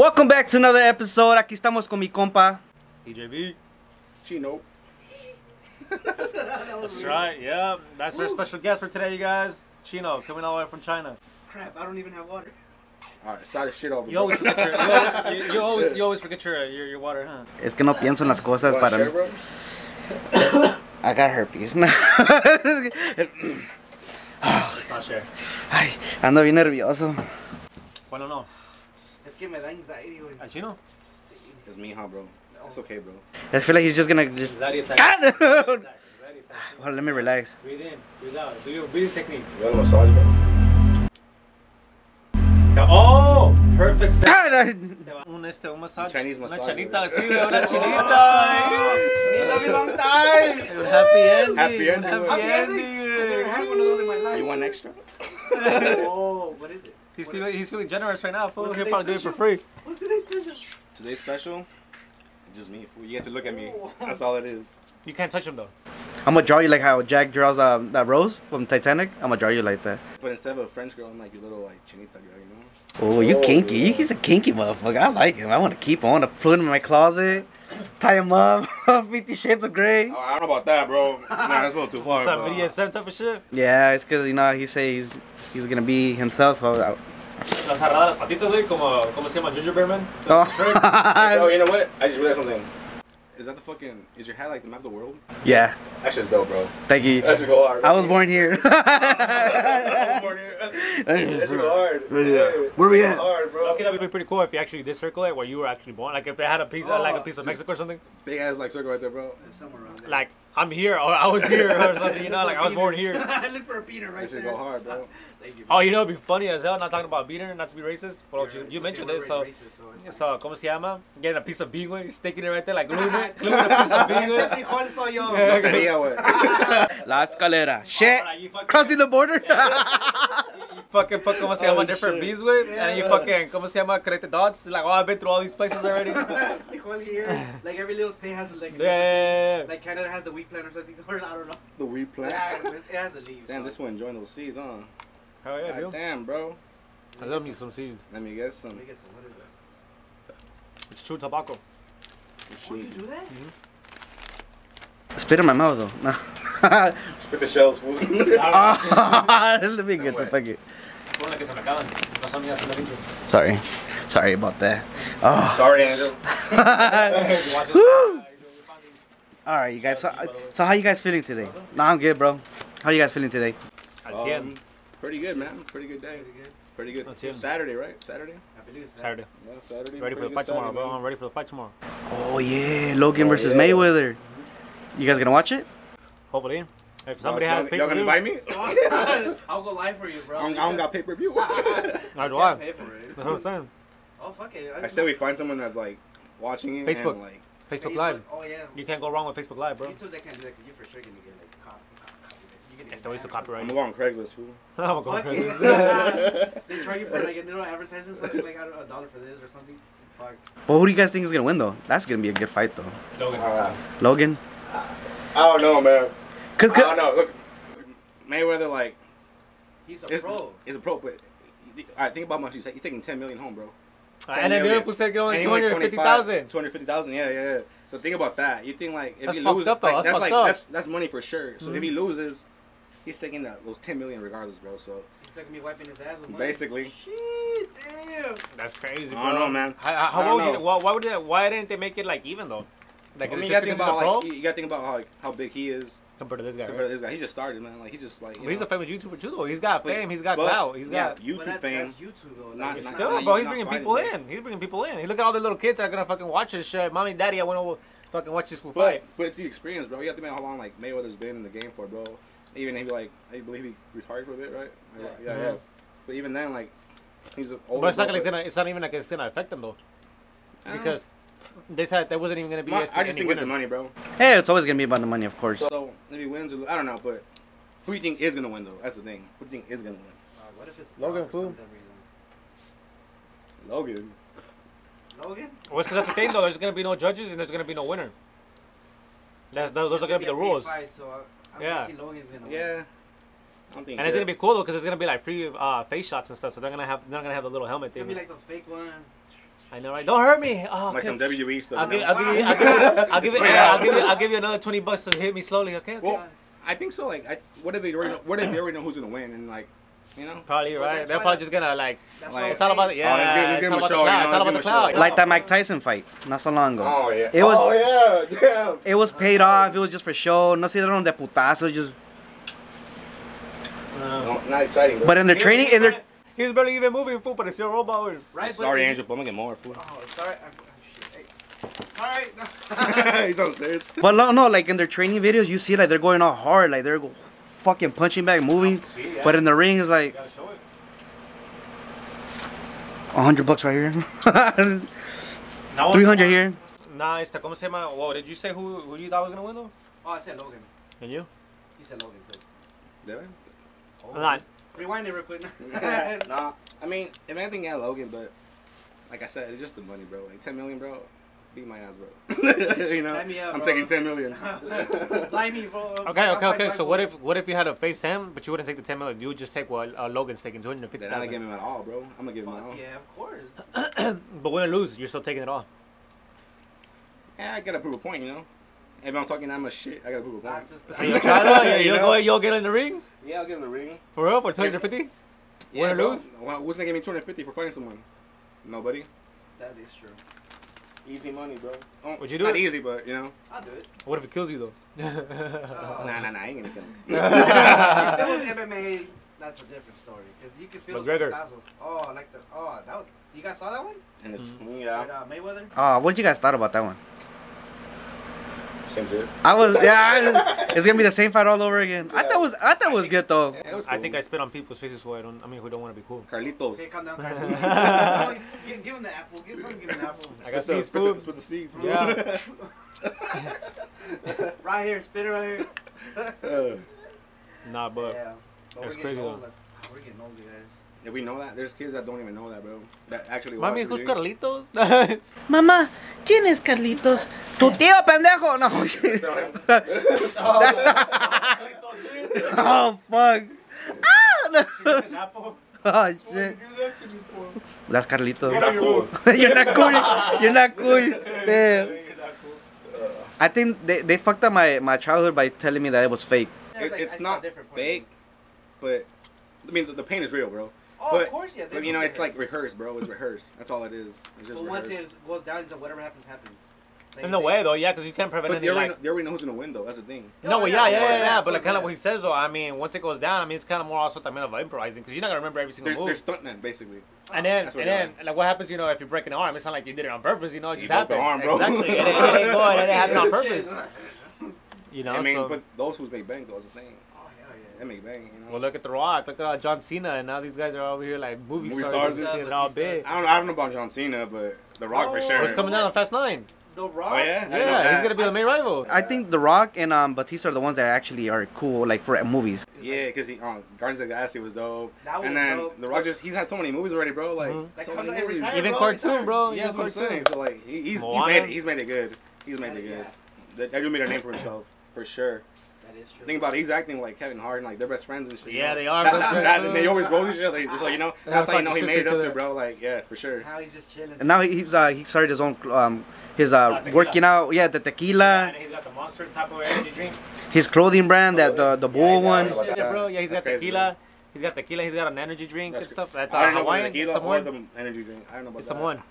Welcome back to another episode. Aquí estamos con mi compa. DJV. Chino. That's right. Yeah, that's our special guest for today, you guys. Chino, coming all the way from China. Crap, I don't even have water. Alright, start the shit over. You always forget your, you always, you, you always, you always forget your, your, your water, huh? Es que no pienso en las cosas para share, mí. bro? I got herpes. Not share. Ay, ando bien nervioso. Bueno, no. Es que me da anxiety, güey. Al Chino? It's me, huh, bro? It's okay, bro. I feel like he's just gonna just. Anxiety attack. God! Anxiety attack. Well, let me relax. Breathe in, breathe out. Do your breathing techniques. You want a massage, bro? Oh, perfect. set. God, I- Un, este, un massage. Chinese Una massage, chanita, güey. sí, güey, una oh. chinita. long time. Happy ending. Happy ending, Happy güey. ending. güey. You want extra? Oh, what is it? He's feeling, he's feeling generous right now, fool. He'll probably do it for free. What's today's special? Today's special? Just me, fool. You get to look at me. That's all it is. You can't touch him though. I'm gonna draw you like how Jack draws um, that rose from Titanic. I'm gonna draw you like that. But instead of a French girl, I'm like your little like chinita girl, you know? Oh, you Oh, kinky. yeah. He's a kinky motherfucker. I like him. I want to keep him. I want to put him in my closet, tie him up, 50 shades of gray. Oh, I don't know about that, bro. Nah, that's a little too far. Some bro. BDSM type of shit. Yeah, it's because, you know, he say he's, he's going to be himself. So I, Las agarradas las patitas, güey, como, ¿cómo se llama? Gingerbread man. Oh, oh. you know what? I just realized something. Is that the fucking? Is your hat like the map of the world? yeah, That shit's dope, bro. thank you. That should go hard. I was born here. I was born here. That should go hard. Yeah. Hey, Where we at? should go Hard, bro. Okay, that'd be pretty cool if you actually did circle it where you were actually born. Like if they had a piece, like a oh, piece of Mexico or something. Big ass like circle right there, bro. Somewhere around there. Like I'm here or I was here or something. You know, like I was born here. I look for a Peter right That there. go hard, bro. Thank you. Oh, you know, it'd be funny as hell. Not talking about beating her, not to be racist, but you, you mentioned it. So, so, ¿cómo se llama? Getting a piece of bean, güey, sticking it right there, like gluing it, gluing a piece of bean, güey. ¿Cuál soy yo? Yeah, what? La escalera. Ah, shit. Like, you fucking- Crossing the border. You fucking put, ¿cómo se llama? Oh, different shit. beans, güey. And you fucking, ¿cómo se llama? Connect the dots. Like, oh, I've been through all these places already. Igual here. Like every little state has a like. Yeah. Like Canada has the wheat plant or something. Or I don't know. The weed plant. Yeah, it has a leaf. Damn, so. this one enjoying those seeds, huh? Hell yeah, God dude. damn, bro. I love me some seeds. Let me get some. Let me get some. What is that? It's true tobacco. Oh, you do that? Spit in my mouth though. No. Spit the shells, fool. Ah, Let me get the packet. Ponle que se me acaban. No son mías, son de Vinci. Sorry. Sorry about that. Oh. Sorry, Angel. You watch it. Woo! All right, you guys. So, so how you guys feeling today? Nah, I'm good, bro. How are you guys feeling today? Al Um, pretty good, man. Pretty good day. Pretty good. That's him. Saturday, right? Saturday. Saturday. Yeah, Saturday. Ready for the fight good tomorrow, Saturday, bro. I'm ready for the fight tomorrow. Oh yeah, Logan Oh, versus yeah. Mayweather. You guys gonna watch it? Hopefully. If somebody Y'all- has y'all pay gonna per invite view, me? I'll go live for you, bro. I don't, I don't got pay per view. I do I. pay for it. That's what I'm saying. Oh fuck it. I said we find someone that's like watching it. Facebook. And, like, Facebook Live. Oh yeah. You can't go wrong with Facebook Live, bro. YouTube they can't do that 'cause you for sure gonna get like caught. You get Este güey hizo copyright. I'm gonna go on Craigslist, fool. I'm gonna go Fuck crazy. they charge you for like a little advertisement, something like I don't know, a dollar for this or something. Fuck. But who do you guys think is gonna win though? That's gonna be a good fight though. Logan. Uh, Logan. I don't know, man. Cause, cause, I don't know. Look, Mayweather, like, he's is, is a pro, but I think about how much he's, he's taking 10 million home, bro. And then million. Liverpool said only And he won 250,000. 250,000, yeah, yeah, yeah. So think about that. You think like if That's he loses, up, though. like, That's that's fucked like up. that's that's money for sure. So if he Mhm. loses, he's taking that, those 10 million regardless, bro. So He's gonna be wiping his ass with basically, Shit, damn. That's crazy, bro. I don't know, man. How, how, how I don't would you, why, why would they, why didn't they make it like even though? Like I mean, you gotta think because he's a about like you gotta think about how like, how big he is compared to this guy? compared to this guy. He just started, man. Like he just like you But he's a famous YouTuber too, though. He's got But- fame. He's got but, clout. He's yeah, got. YouTube But that's, fame. that's YouTube though. Not- it's not- Still, not- bro, he's bringing people it. in. He's bringing people in. He look at all the little kids that are gonna fucking watch this shit. Mommy, daddy, I want to fucking watch this fool But fight. but it's the experience, bro. You have to think about how long like Mayweather's been in the game for, bro. Even he like I believe he retired for a bit, right? Yeah, yeah. Mhm. yeah. But even then, like he's a older. But it's not bro, like it's gonna. It's not even like it's gonna affect him though, because they said there wasn't even gonna be. my- este- I just any think it's the money, bro. Hey, it's always gonna be about the money, of course. So if he wins, or, I don't know, but who do you think is gonna win though? That's the thing. Who do you think is gonna win? Uh, what if it's Logan for some reason? Logan. Logan? Well, it's 'cause that's the thing though. There's gonna be no judges and there's gonna be no winner. That's those, those are gonna be the It's a big rules. Fight, so I, I'm Yeah. gonna see Logan's gonna win. Yeah. I don't. And it's gonna be cool though, cause it's gonna be like free uh, face shots and stuff. So they're gonna have they're not gonna have the little helmet It's gonna thing. be like those fake ones. I know, right? Don't hurt me. Oh, Like okay. some WWE stuff. I'll give. I'll give you, I'll give you, I'll give you, I'll give you, I'll give you another twenty bucks to hit me slowly. Okay, okay. Well, I think so. Like, I, what if they already know? What if they already know who's gonna win? And like, you know, Probably right. that's They're probably that- just gonna like. That's Like- why It's all about the yeah. Oh, let's give- let's it's give all him a about the show, clout. you It's all about the him a show. clout. like that Mike Tyson fight not so long ago. Oh yeah. It was- Oh yeah. Damn. It was paid off. It was just for show. No se dieron de putazo. Just. No, not exciting. Bro. But in their training, in their He was barely even moving, fool, but it's your robot. güey. right. Sorry, Angel, but I'm gonna get more food. Oh, sorry. I, oh, shit. Hey. Sorry. He's on serious. But no, no, like in their training videos, you see like they're going all hard, like they're go- fucking punching back, moving. Oh, see, yeah. But in the ring, it's like gotta it. a hundred bucks right here, Now, three hundred here. Nah, esta, ¿cómo se llama? Whoa, did you say who who you thought was gonna win though? Oh, I said Logan. And you? He said Logan too. Did Oh, Nah. Rewind it real quick. I? nah. I mean, if anything, yeah, Logan. But like I said, it's just the money, bro. Like 10 million, bro. Beat my ass, bro. you know, me up, I'm bro. taking 10 million. Lie me, bro. Okay, okay, okay. So what if what if you had to face him, but you wouldn't take the ten million? You would just take what uh, Logan's taking, two hundred fifty Then I'm gonna give him it all, bro. I'm gonna give him it all. yeah, of course. But win or lose, you're still taking it all. Yeah, I gotta prove a point, you know. If I'm talking that much shit, I gotta prove a point. just- So you try to, you, You you'll know? go, you'll get in the ring Yeah, I'll give him the ring. for real for two hundred fifty. Yeah, Win or bro. lose? Well, who's gonna give me 250 for fighting someone? Nobody. That is true. Easy money, bro. Oh, Would you do Not it? easy, but you know. I'll do it. What if it kills you though? Oh. Nah, nah, nah. I ain't gonna kill him. if it was MMA, that's a different story. Because you could feel McGregor. the putazos. Oh, like the. Oh, that was. You guys saw that one? and it's Mm-hmm. yeah, With uh, Mayweather? Ah, Oh, what you guys thought about that one? Same shit. I was yeah. It's gonna be the same fight all over again. I thought was I thought it was good though. Yeah, it was I think I spit on people's faces who I don't. I mean, who don't want to be cool. Carlitos. Okay, calm down, give, give him the apple. Give someone give him an apple. I got seeds, spit food. the- Spit the seeds. fool. Yeah. right here, spit it right here. Uh, Nah, but yeah. But That's crazy, though. We're getting old, guys. Yeah, we know that. There's kids that don't even know that, bro. That actually. mami, who's Carlitos? Mamá, ¿quién es Carlitos? Tu tío, pendejo. No. oh fuck. Ah, no. Oh shit. That's Carlitos. You're not cool. You're not cool. Damn. I think they, they fucked up my, my childhood by telling me that it was fake. It, it's not fake, but I mean the, the pain is real, bro. Oh, But- of course, yeah. But you know, it's like rehearsed, bro. It's rehearsed. That's all it is. It's just But once it goes down, it's like whatever happens, happens. Like, In a they- way, though, yeah, because you can't prevent But they anything. already, Like, they already know who's gonna win, though. That's the thing. Oh, no, well, Oh, yeah, yeah, yeah, yeah, yeah, yeah. But like kind of what he says, though. I mean, once it goes down, I mean, it's kind of more also también of improvising because you're not gonna remember every single They're, they're stuntmen, basically. And then, and then, they like, what happens? You know, if you break an arm, it's not like you did it on purpose. You know, it You just broke the happened. arm, bro. Exactly. It, ain't- it ain't going. It ain't happening on purpose. You know. I mean, so, but those who's make bank, though, is the thing. Hell yeah. They make bank, you know. well, look at The Rock. Look at John Cena, and now these guys are over here like movie, Movie stars, stars and and shit, stuff, all big. I don't know. I don't know about John Cena, but The Rock Oh, for sure. What's coming down on Fast Nine? The Rock? Oh yeah, I didn't know Yeah, he's gonna be the main rival. I think The Rock and um, Batista are the ones that actually are cool, like for movies. Yeah, because he uh, Guardians of the Galaxy was dope. That was and then dope. The Rock just he's had so many movies already, bro. Like Mhm. That so many out every movies. time. Even bro, cartoon, bro. Yeah, that's what I'm saying. So like he, he's he's made it. He's made it good. He's made it good. That, that dude made a name for himself for sure. That is true. Think about it. He's acting like Kevin Hart and like they're best friends and shit. you Yeah, know? they are That, best that, friends, that- and they always roll each other. Just like you know, that's how you know he made it up there, bro. Like yeah, for sure. How he's just chilling. And now he's uh, he started his own um his uh working out yeah the tequila And he's got the monster type of energy drink. his clothing brand that the the bull he's one Yeah, that. bro. Yeah, he's That's got crazy, tequila. He's got tequila. He's got an energy drink That's and stuff. That's I don't know about Hawaiian. the It's tequila or Samoan. the energy drink. I don't know about It's that. Samoan.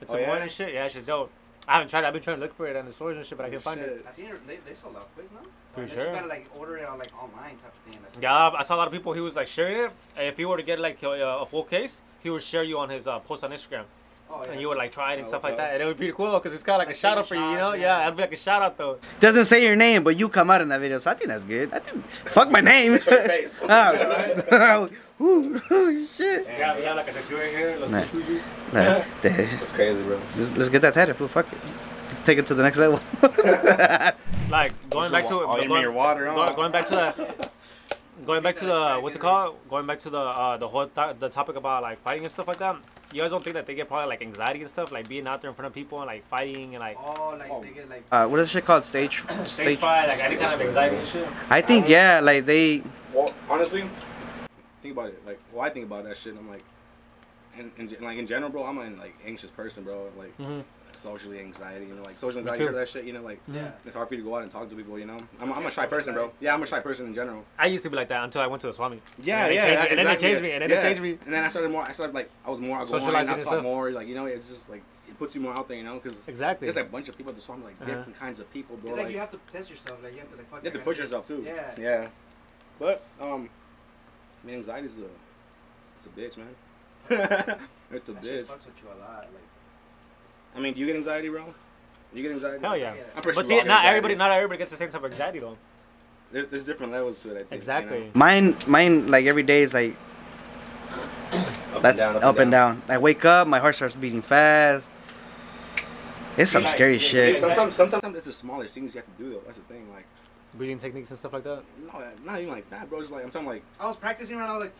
It's Oh, Samoan yeah? and shit. Yeah, it's just dope. I haven't tried. it. I've been trying to look for it on the stores and shit, but I can't find it. I think they, they sold out quick, no? Pretty Unless sure. You gotta like order it on like online type of thing. That's Yeah, I saw a lot of people. He was like sharing it. If you were to get like a, a full case, he would share you on his uh, post on Instagram, Oh, yeah. and you would like try it and Oh, stuff like that. And it would be cool because it's kind of like, Like a shout out taking for you, you know? Yeah, yeah. it'd be like a shout out though. Doesn't say your name, but you come out in that video, so I think that's good. I think fuck my name. Show your face. oh, ooh, ooh, shit. Yeah, we have like a tattoo right here. Los Nah. Sujus. Nah, It's crazy, bro. let's, let's get that tatted, fool. Fuck it. Just take it to the next level. Like going back to Oh, it. Going, your water? huh? going, going back to the. Going back to the what's it called? Going back to the uh, the whole th- the topic about like fighting and stuff like that. You guys don't think that they get probably like anxiety and stuff, like being out there in front of people and like fighting and like oh, like Oh. they get like. Uh, what is shit called? Stage. stage Stage. fight, like any kind of anxiety and shit. I think yeah, like they. Well, honestly, think about it. Like, well, I think about that shit. I'm like, in, in, like in general, bro, I'm an like anxious person, bro. Like Mhm. socially anxiety, you know, like social Me anxiety, you hear that shit, you know, like Yeah. it's hard for you to go out and talk to people, you know. I'm, I'm a shy person, bro. Yeah, I'm a shy person in general. I used to be like that until I went to a Swami. Yeah, And then they yeah, changed yeah, me- and then they changed me, and then yeah. they changed me. And then I started more. I started like I was more outgoing. Socializing I and talk stuff. more. Like you know, it's just like it puts you more out there, you know, because Exactly. there's like a bunch of people at the swamp, like Uh-huh. different kinds of people, bro. It's like like, you have to test yourself. Like you have to like. Fuck you have to push yourself too. Yeah. Yeah. But um, I mean, anxiety's a, it's a bitch, man. it's a That shit bitch. fucks with you a lot. Like. I mean, do you get anxiety, bro? You get anxiety? Hell yeah. Yeah. I'm pretty But sure see, we all get not anxiety. everybody, not everybody gets the same type of anxiety though. There's there's different levels to it. I think. you Exactly. know? Mine, mine, like every day is like Up that's up and down. I wake up, my heart starts beating fast. It's some like- scary yeah, shit. see, Sometimes, sometimes it's the smallest things you have to do though. That's the thing. Like, Breathing techniques and stuff like that. no, not even like that, bro. Just like I'm talking like I was practicing and I was like,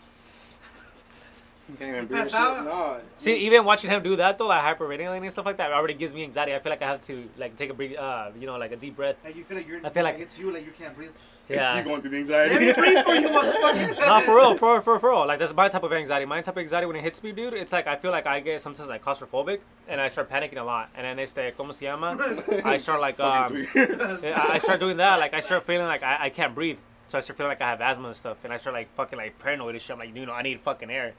you can't even breathe. Pass shit. out? No. See, even watching him do that though, like hyperventilating and stuff like that, it already gives me anxiety. I feel like I have to like take a breathe, uh, you know, like a deep breath. like you feel like you're. I feel like- it's you. Like you can't breathe. Yeah. Keep going through the Let me anxiety? breathe for you, motherfucker. no, for real, for for for real. Like that's my type of anxiety. My type of anxiety when it hits me, dude, it's like I feel like I get sometimes like claustrophobic and I start panicking a lot. And then it's the como se llama? I start like um, I I start doing that. Like I start feeling like I, I can't breathe. So I start feeling like I have asthma and stuff. And I start like fucking like paranoid and shit. I'm like, you know, I need fucking air.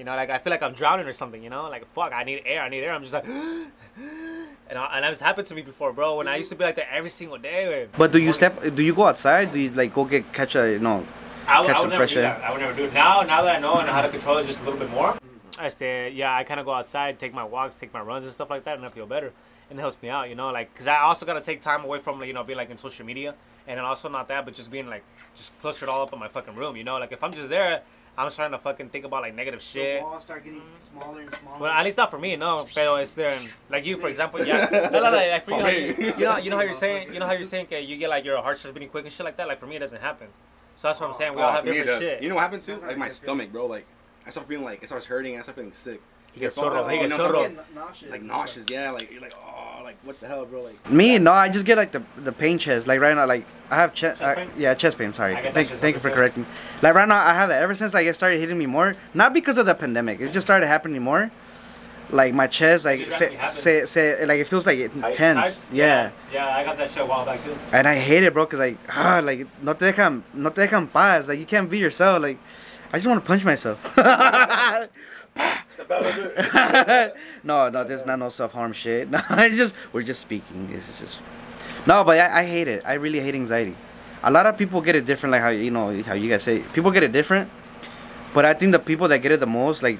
You know, like I feel like I'm drowning or something. You know, like fuck, I need air. I need air. I'm just like, and I, and that's happened to me before, bro. When I used to be like that every single day. But do you step? Do you go outside? Do you like go get catch a you know? I would, Catch I some never fresh do air. I would never do it. Now, now that I know and how to control it just a little bit more, I stay. Yeah, I kind of go outside, take my walks, take my runs and stuff like that, and I feel better. And it helps me out, you know, like because I also gotta take time away from you know being like in social media, and then also not that, but just being like just clustered all up in my fucking room, you know. Like if I'm just there, I'm just trying to fucking think about like negative shit. The shit. walls start getting smaller and smaller. Well, at least not for me, no. Pero it's there, like you, for example, yeah. No, no, no, like for you, For like, me. you know, you know how you're saying, you know how you're saying, okay, you get like your heart starts beating quick and shit like that. Like for me, it doesn't happen. So that's what I'm saying. We all Oh, have to me, different the- shit. You know what happens too? That's Like my stomach, bro. Like I start feeling like it starts hurting and I start feeling sick. He gets So- chorro. He oh, gets no, chorro. Nauseous. Like nauseous, yeah. Like you're like, oh, like what the hell, bro? Like Me no, I just get like the the pain chest. Like right now, like I have chest. Chest pain? yeah, chest pain. Sorry. I get that Thank, shit thank you for sometimes, correcting. Like right now, I have that ever since like it started hitting me more. Not because of the pandemic. It just started happening more. Like my chest, like say, say, say, like it feels like it Tight- tense. tight? Yeah. Yeah, I got that shit a while back too. And I hate it, bro, cause like ah, like no te dejan, no te dejan paz. Like you can't be yourself. Like I just want to punch myself. no, no, there's not no self harm shit. No, it's just we're just speaking. It's just no, but I, I hate it. I really hate anxiety. A lot of people get it different, like how you know how you guys say people get it different. But I think the people that get it the most, like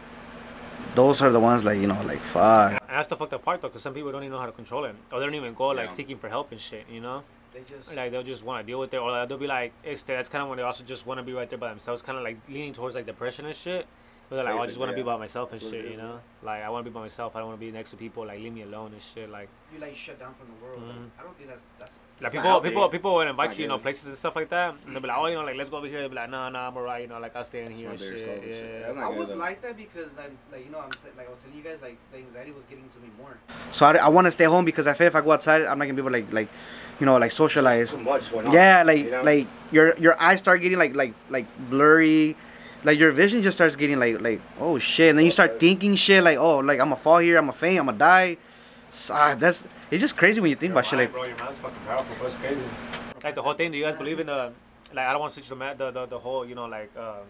those are the ones like you know like fuck. And that's the fucked up part though, because some people don't even know how to control it, or they don't even go like Yeah. seeking for help and shit. You know, They just. like they'll just want to deal with it, or they'll be like, it's that's kind of when they also just want to be right there by themselves, kind of like leaning towards like depression and shit. But they're like, oh, I just want to be by myself and That's shit, you is, know? Like, I want to be by myself. I don't want to be next to people. Like, leave me alone and shit. Like, You like shut down from the world. Mhm. I don't think that's that's. like It's not people, healthy. people, people would invite you, you know, places and stuff like that. And they'll be like, oh, you know, like let's go over here. They'll be like, no, no, I'm alright. You know, like I'll stay in here and shit. soul and shit. Yeah. That's I good, was though. like that because like, like you know I'm like I was telling you guys like the anxiety was getting to me more. So I, I want to stay home because I feel if I go outside, I'm not gonna be able to like like you know like socialize. too much going on. Yeah, like you know? like your your eyes start getting like like like blurry, like your vision just starts getting like like oh shit, and then you start thinking shit like oh like I'm gonna fall here, I'm gonna faint, I'm gonna die. So, ah, that's it's just crazy when you think Your about shit like. bro, your mind's fucking powerful, That's crazy. Like the whole thing. Do you guys believe in the? Like, I don't want to switch the ma- the, the the whole, you know, like um,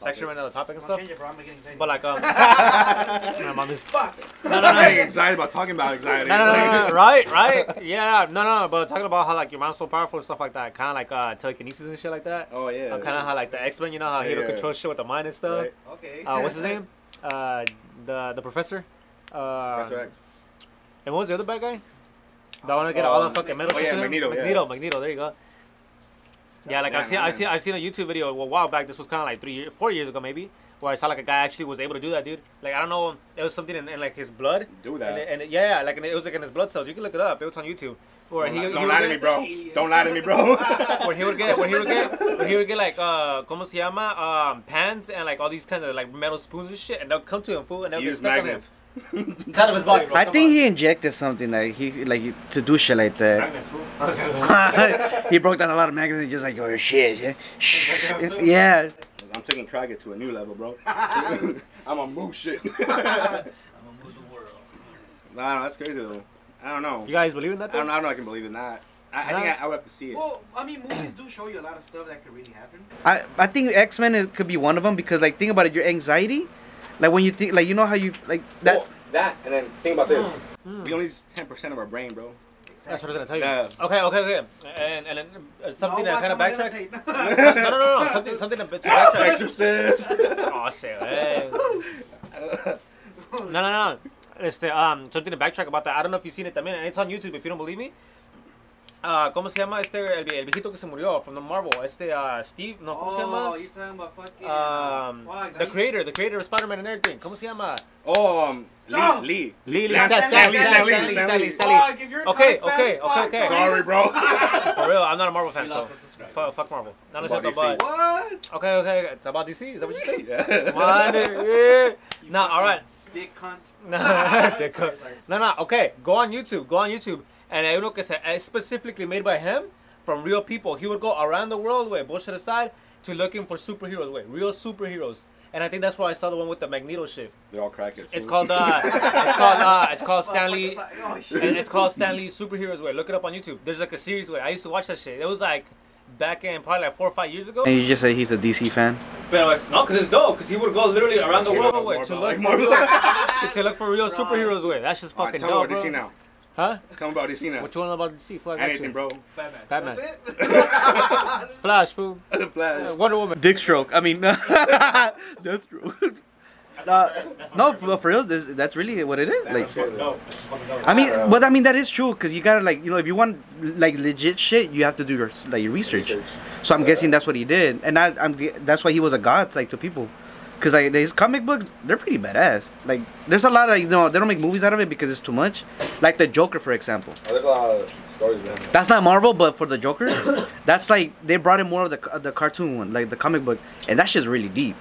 section right now, the topic and stuff. gonna change it, bro. I'm gonna anxiety. But like, um, my mom is. fuck. No, no, I'm no. getting excited about talking about anxiety. No, no, no, no, no, right, right, yeah, no, no, no, but talking about how like your mind's so powerful and stuff like that, kind of like uh, telekinesis and shit like that. Oh yeah. kind of how like the X Men, you know how he Yeah. control shit with the mind and stuff. Right. Okay. Uh, what's his name? Uh, the the professor. Uh, Professor X. And what was the other bad guy? The one to get all the Um, fucking metal oh, yeah, to him? Magneto, yeah. Magneto, Magneto, there you go. Yeah, like Yeah, I've seen, man. I've seen, I've seen a YouTube video a while back. This was kind of like three, years, four years ago maybe, where I saw like a guy actually was able to do that, dude. Like I don't know, it was something in, in like his blood. Do And, that. it- and it- yeah, like and it was like in his blood cells. You can look it up. It was on YouTube. Where Don't, he, lie- don't would lie to me, bro. Don't lie to me, bro. where he would get, where he would get, where he would get like, uh, como se llama, um, pans and like all these kind of like metal spoons and shit, and they'll come to him, fool, and they'll He stuck magnets. on him. Inside of his body, bro. I Come think on. he injected something like he like to do shit like that. He broke down a lot of magnets and just like oh shit, yeah, Shh. yeah. I'm taking Kraget to a new level, bro. I'm a move shit. I'm gonna move the world. nah, no, that's crazy though. I don't know. You guys believe in that? I don't, Though? I don't know. I can believe in that. I, I think I, I would have to see it. Well, I mean, movies do show you a lot of stuff that could really happen. I I think X Men could be one of them because like think about it, your anxiety, like when you think like you know how you like that. Well, that and then think about this. Mm. We only use ten percent of our brain, bro. That's what I was gonna tell you. Yeah. Okay, okay, okay. And and then uh, something No, that kind of backtracks. what I'm gonna no, no, no, no. Something, something to, to backtrack. Exorcist. oh, say, hey. No, no, no. Este, um, something to backtrack about that. I don't know if you've seen it también, and it's on YouTube if you don't believe me. Uh, ¿Cómo se llama este, el, el viejito que se murió from the Marvel? Este, uh, Steve, no, ¿cómo se Oh, llama? you're talking about fucking. Um, fuck, the creator, the creator of Spider-Man and everything. ¿Cómo se llama? oh, um, Lee. No. Lee. Lee, Lee, Lee, Stan, Stan Lee, Stan Lee, Stan Stan Lee. Lee, Stan Lee. Fuck, if you're a Okay, okay, okay, okay. Sorry, bro. For real, I'm not a Marvel fan, so lost a subscriber. fuck, fuck Marvel. Not It's about a but What? okay, okay, it's about DC. Is that what you say? Yeah. Man, yeah. You Nah, all right. Dick cunt. No, Dick cunt. No, no, okay. Go on YouTube. Go on YouTube. And hay uno que se, specifically made by him from real people. He would go around the world, way bullshit aside, to looking for superheroes, way real superheroes. And I think that's why I saw the one with the Magneto shit. They're all crackheads. It's fool. called uh, it's called uh, it's called Stan Lee. Oh, and. It's called Stan Lee Superheroes. Way. Look it up on YouTube. There's like a series where I used to watch that shit. It was like back in probably like four or five years ago. And you just say he's a DC fan. But it's no, because it's dope. Because he would go literally around the world way to look like, for to look for real superheroes. Way. That's just All right, fucking tell me dope, about DC bro. now. Huh? Tell me about DC now. What you want about DC? Fuck, I got Anything, you. bro. Batman. Batman. That's it? Flash, fool. The Uh, Flash. Wonder Woman. Dick stroke. I mean, Deathstroke. Uh, no, for, for real, this, that's really what it is. Like, That's crazy. I mean, but I mean that is true because you gotta like you know if you want like legit shit, you have to do your like your research. So I'm guessing that's what he did, and I, I'm that's why he was a god like to people, because like his comic book they're pretty badass. Like there's a lot of you know they don't make movies out of it because it's too much. Like the Joker for example, Oh, there's a lot of stories, man. that's not Marvel, but for the Joker, that's like they brought in more of the ca- the cartoon one, like the comic book, and that shit's really deep.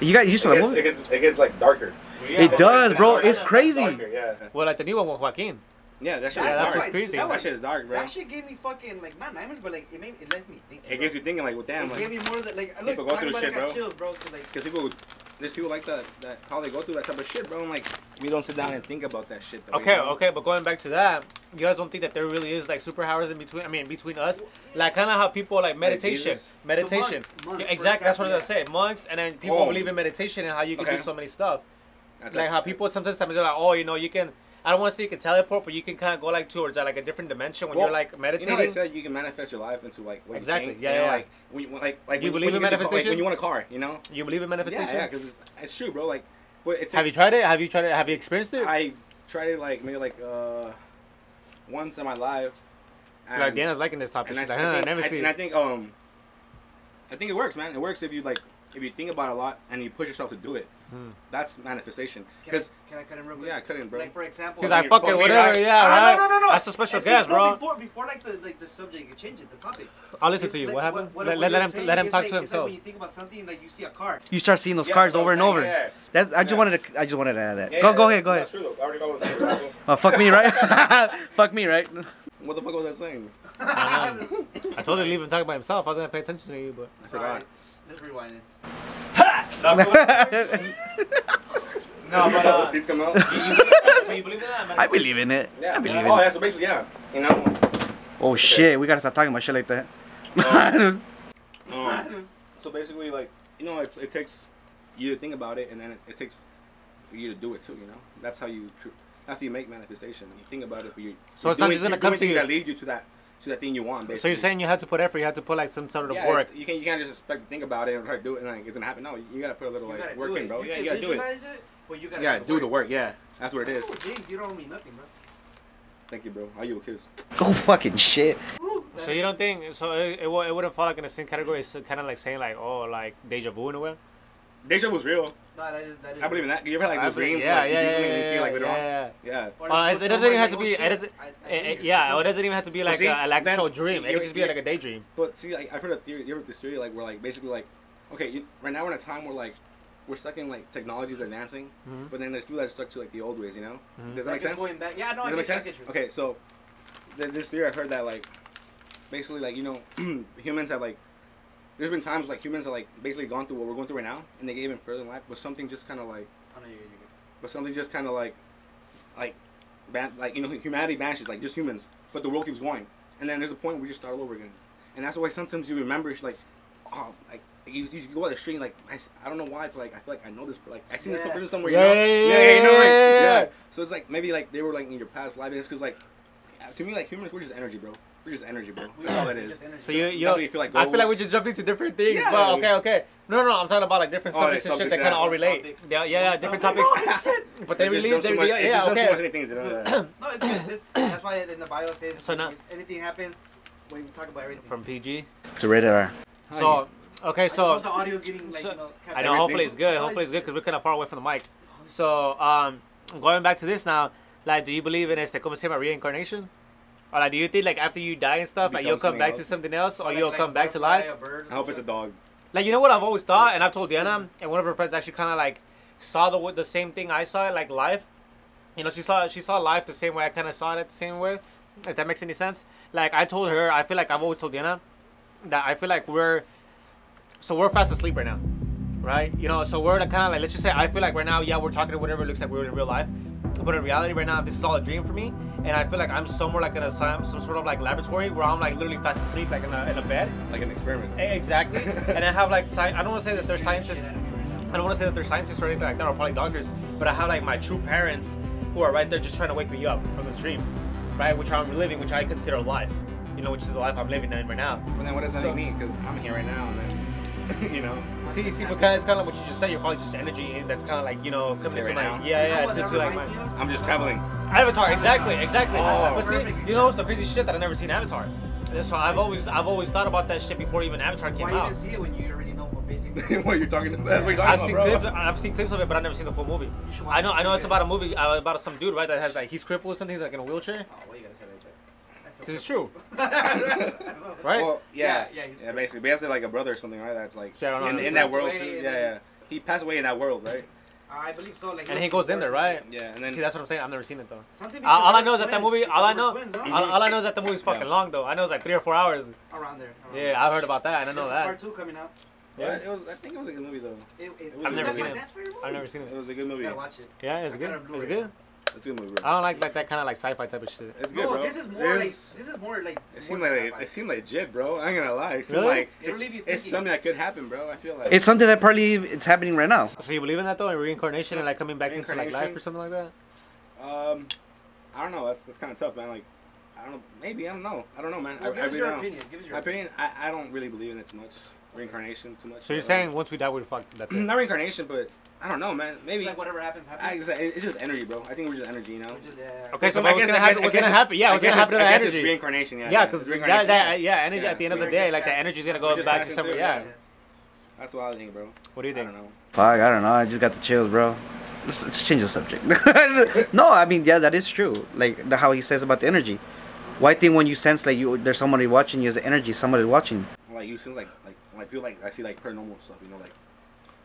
You got you saw It the gets, movie? it gets, it gets like darker. It does, bro. It's crazy. Darker, yeah. Well, like the new one with Joaquin. Yeah, that shit Yeah, is that's dark. just crazy. That shit is dark, bro. That shit gave me fucking like not nightmares, but like it made it left me thinking. It gets you thinking like, well, damn, It gave me more than like I People go through shit, it, I bro. chills, bro. 'cause, like because people, there's people like that, that how they go through that type of shit, bro. And like, we don't sit down and think about that shit. Though, Okay, you know? okay, but going back to that, you guys don't think that there really is like superpowers in between? I mean, between us, like kind of how people like meditation, Jesus? meditation. monks, monks, Yeah, exactly. That's what I was gonna say. Monks, and then people Oh. believe in meditation and how you can Okay. do so many stuff. That's like how people sometimes they're like, oh, you know, you can. I don't want to say you can teleport, but you can kind of go like towards uh, like a different dimension when Well, you're like You meditating. know, they said you can manifest your life into like what Exactly, You yeah, you know, yeah. Like when you like like You when, believe when in get the car- like, manifestation? when you want a car, you know. you believe in manifestation? yeah, because it's, it's true, bro. Like, but it takes, Have you tried it? Have you tried it? Have you experienced it? I tried it like maybe like uh once in my life. And, like Dana's liking this topic. and I, She's I like, huh, think, never I, see. and I think um I think it works, man. It works if you like if you think about it a lot and you push yourself to do it. Hmm. That's manifestation. Can I, Because can I cut him real quick? yeah, cut in, bro. Like for example, He's Well, like, you're fuck it, fucking whatever. right. Yeah, Ah, right. no, no, no, no. That's a special It's guest, bro. Before, before like the like the subject it changes the topic. I'll listen It's to you. like, What happened? what- let, what let him saying let him is talk like, to it's Like when you think about something, like you see a car. You start seeing those Yeah, cars over I'm and over. yeah. That's I just Yeah. wanted to I just wanted to add that. Yeah, go yeah, go ahead, go ahead. that's true, though. I already know what Oh fuck me, right? fuck me, right? What the fuck was I saying? I told him to leave him talking by himself. I was gonna pay attention to you, but I forgot. Alright, Let's rewind it. No, but uh, seats come out. so you believe in that? I believe in it. Yeah, I believe oh, in it. yeah. So basically, yeah. You know. Oh shit, we gotta stop talking about shit like that. Um, so basically, like you know, it's, it takes you to think about it, and then it, it takes for you to do it too. You know, that's how you cr- that's how you make manifestation. You think about it, but you So you're it's not doing- just gonna come to things you. that lead you to that to that thing you want. Basically. So you're saying you have to put effort, you have to put like some sort of yeah, work. You can't you can't just expect to think about it and try to do it and like it's gonna happen. No, you gotta put a little You like work in, bro. You Yeah, can you gotta do it. visualize it, but you gotta Yeah, do the work. work. Yeah, that's what it is. Ooh, James, you don't owe me nothing, bro. Thank you, bro. How you a kiss? oh fucking shit. So you don't think so? It, it, it wouldn't fall like in the same category. It's kind of like saying like oh like deja vu in a way. Deja was real. No, that is, that is I believe in that. You ever had like I those dreams? Yeah, like, yeah, you yeah, yeah, you see it, like later on? yeah, Yeah. Or Uh, like, it doesn't even have to be- it doesn't- I- I think eh, yeah. So- It doesn't even have to be like see, a, an actual then dream. It you- could just be like a daydream. But see, like I've heard a theory. You heard this theory, like we're like basically like, okay, you, right now we're in a time where like we're stuck in like technologies advancing, Mhm. but then there's people that are stuck to like the old ways. You know? Mhm. Does that Like, make sense? Going back. Yeah, no, Does I that make get you, I sense? Okay, so there's this theory I heard that like basically like you know humans have like there's been times like humans are like basically gone through what we're going through right now, and they get even further in life, but something just kind of like, no, you're you're but something just kind of like, like, ban- like you know, humanity vanishes, like just humans, but the world keeps going, and then there's a point where we just start all over again, and that's why sometimes you remember, it's like, oh, like. You, you go on the street like I, I don't know why but like I feel like I know this but like I seen this Yeah. person somewhere Yeah, you know yeah, yeah, yeah, you know like yeah, yeah. yeah so it's like maybe like they were like in your past life and it's because like to me like humans we're just energy bro we're just energy bro that's all that is So you, you, That's you feel like I feel like goals. we just jumped into different things. Yeah. But okay, okay. No, no, no. I'm talking about like different Oh, subjects like and shit that subjects, kind of all relate. Topics. Yeah, yeah, yeah, different topics. but they relate. They, so much- yeah, it just so okay. much many things you know yeah. No, it's. It's, that's why in the bio it says So now- anything happens, when we talk about everything. From PG. It's a rated R. So, okay, I so the audio's getting like, so- you know, I know. Hopefully it's good. Hopefully it's good because we're kind of far away from the mic. So, um, going back to this now, like, do you believe in este, ¿cómo se llama, reincarnation? Or like, do you think like after you die and stuff, You like you'll become come back to something something else, or Like- you'll like come a back to butterfly, life? a bird or I hope it's a something. dog Like, you know what I've always thought, and I've told Diana, and one of her friends actually kind of like saw the the same thing I saw it, like life. You know, she saw she saw life the same way I kind of saw it the same way. If that makes any sense. Like I told her, I feel like I've always told Diana that I feel like we're so we're fast asleep right now, right? You know, so we're kind of like let's just say I feel like right now, yeah, we're talking to whatever it looks like we're in real life, but in reality, right now, this is all a dream for me, and I feel like I'm somewhere like in a some, some sort of like laboratory where I'm like literally fast asleep, like in a, in a bed, like an experiment Exactly. and I have like sci- I don't want to say that they're scientists. I don't want to say that they're scientists or anything like that, or probably doctors. But I have like my true parents who are right there just trying to wake me up from this dream, right? Which I'm living, which I consider life. You know, which is the life I'm living in right now. but then what does that mean because I'm here right now and then you know See, see, because it's kind of like what you just said. You're probably just energy that's kind of like you know Just coming here into right my now. yeah, yeah, what to, that to like my? I'm just traveling Avatar. Exactly, exactly. Oh. but see, you know, it's the crazy shit that I've never seen Avatar. And so I've always, I've always thought about that shit before even Avatar came Why out. even see it when you already know what basically? what you're talking about that's what you're I've talking seen about clips. I've seen clips of it, but I've never seen the full movie. You should watch I know. I know it's about a movie uh, about some dude, right? That has like he's crippled or something. He's like in a wheelchair. Oh, why you gotta say that? I feel Because it's true, I don't know. right? well yeah Yeah, yeah, yeah, he's- basically but like a brother or something right that's like See, I don't know. in, in that world away too yeah yeah he passed away in that world right I believe so. Like, and he goes in there, right? yeah and then See, that's what I'm saying. I've never seen it though. Something All, all I because know is that the movie. All I know. they're twins, All, all I know is that the movie's fucking Yeah. long though. I know it's like three or four hours. Around there. around Yeah, there. I've heard about that, and I know There's that. Part two coming out. yeah. Yeah. it was I think it was a good movie though It, it, was I've never seen it. movie. I've never seen it it. was a good You movie gotta watch it. Yeah, it's I good. It's good. It's a good movie I don't like like that kind of like sci-fi type of shit. it's good no, bro this is more There's- like this is more like. It seemed more like it sci-fi. seemed legit, bro. I ain't gonna lie. It Really? like it's, leave you it's something that could happen, bro. I feel like It's something that probably it's happening right now. So you believe in that though, in reincarnation and like coming back into like life or something like that? um, I don't know. That's that's kind of tough, man. Like, I don't know. Maybe I don't know. I don't know, man. Well, I, give I us really your don't know. opinion. Give us your My opinion, I, I don't really believe in it too much. Reincarnation too much. So you're saying once we die, we're fucked. That's it. not reincarnation, but I don't know, man. It's Maybe like whatever happens, happens. it's, it's just energy, bro. I think we're just energy, you know. Which is, yeah. Okay, so I what's guess- gonna happen? What's gonna happen? Yeah, I what's gonna happen to it's- that I guess it's reincarnation, yeah. Yeah, it's because that, that, yeah, energy Yeah, at the end so of the day, like the passing- energy's gonna go back to passing somebody. Yeah. yeah. That's what I think, bro. What do you I think? don't know. Fuck, I don't know. I just got the chills, bro. Let's, let's change the subject. no, I mean, yeah, that is true. Like the, how he says about the energy. Why think when you sense like you there's somebody watching you as the energy, somebody watching. Like you seems like like like people like I see like paranormal stuff, you know, like.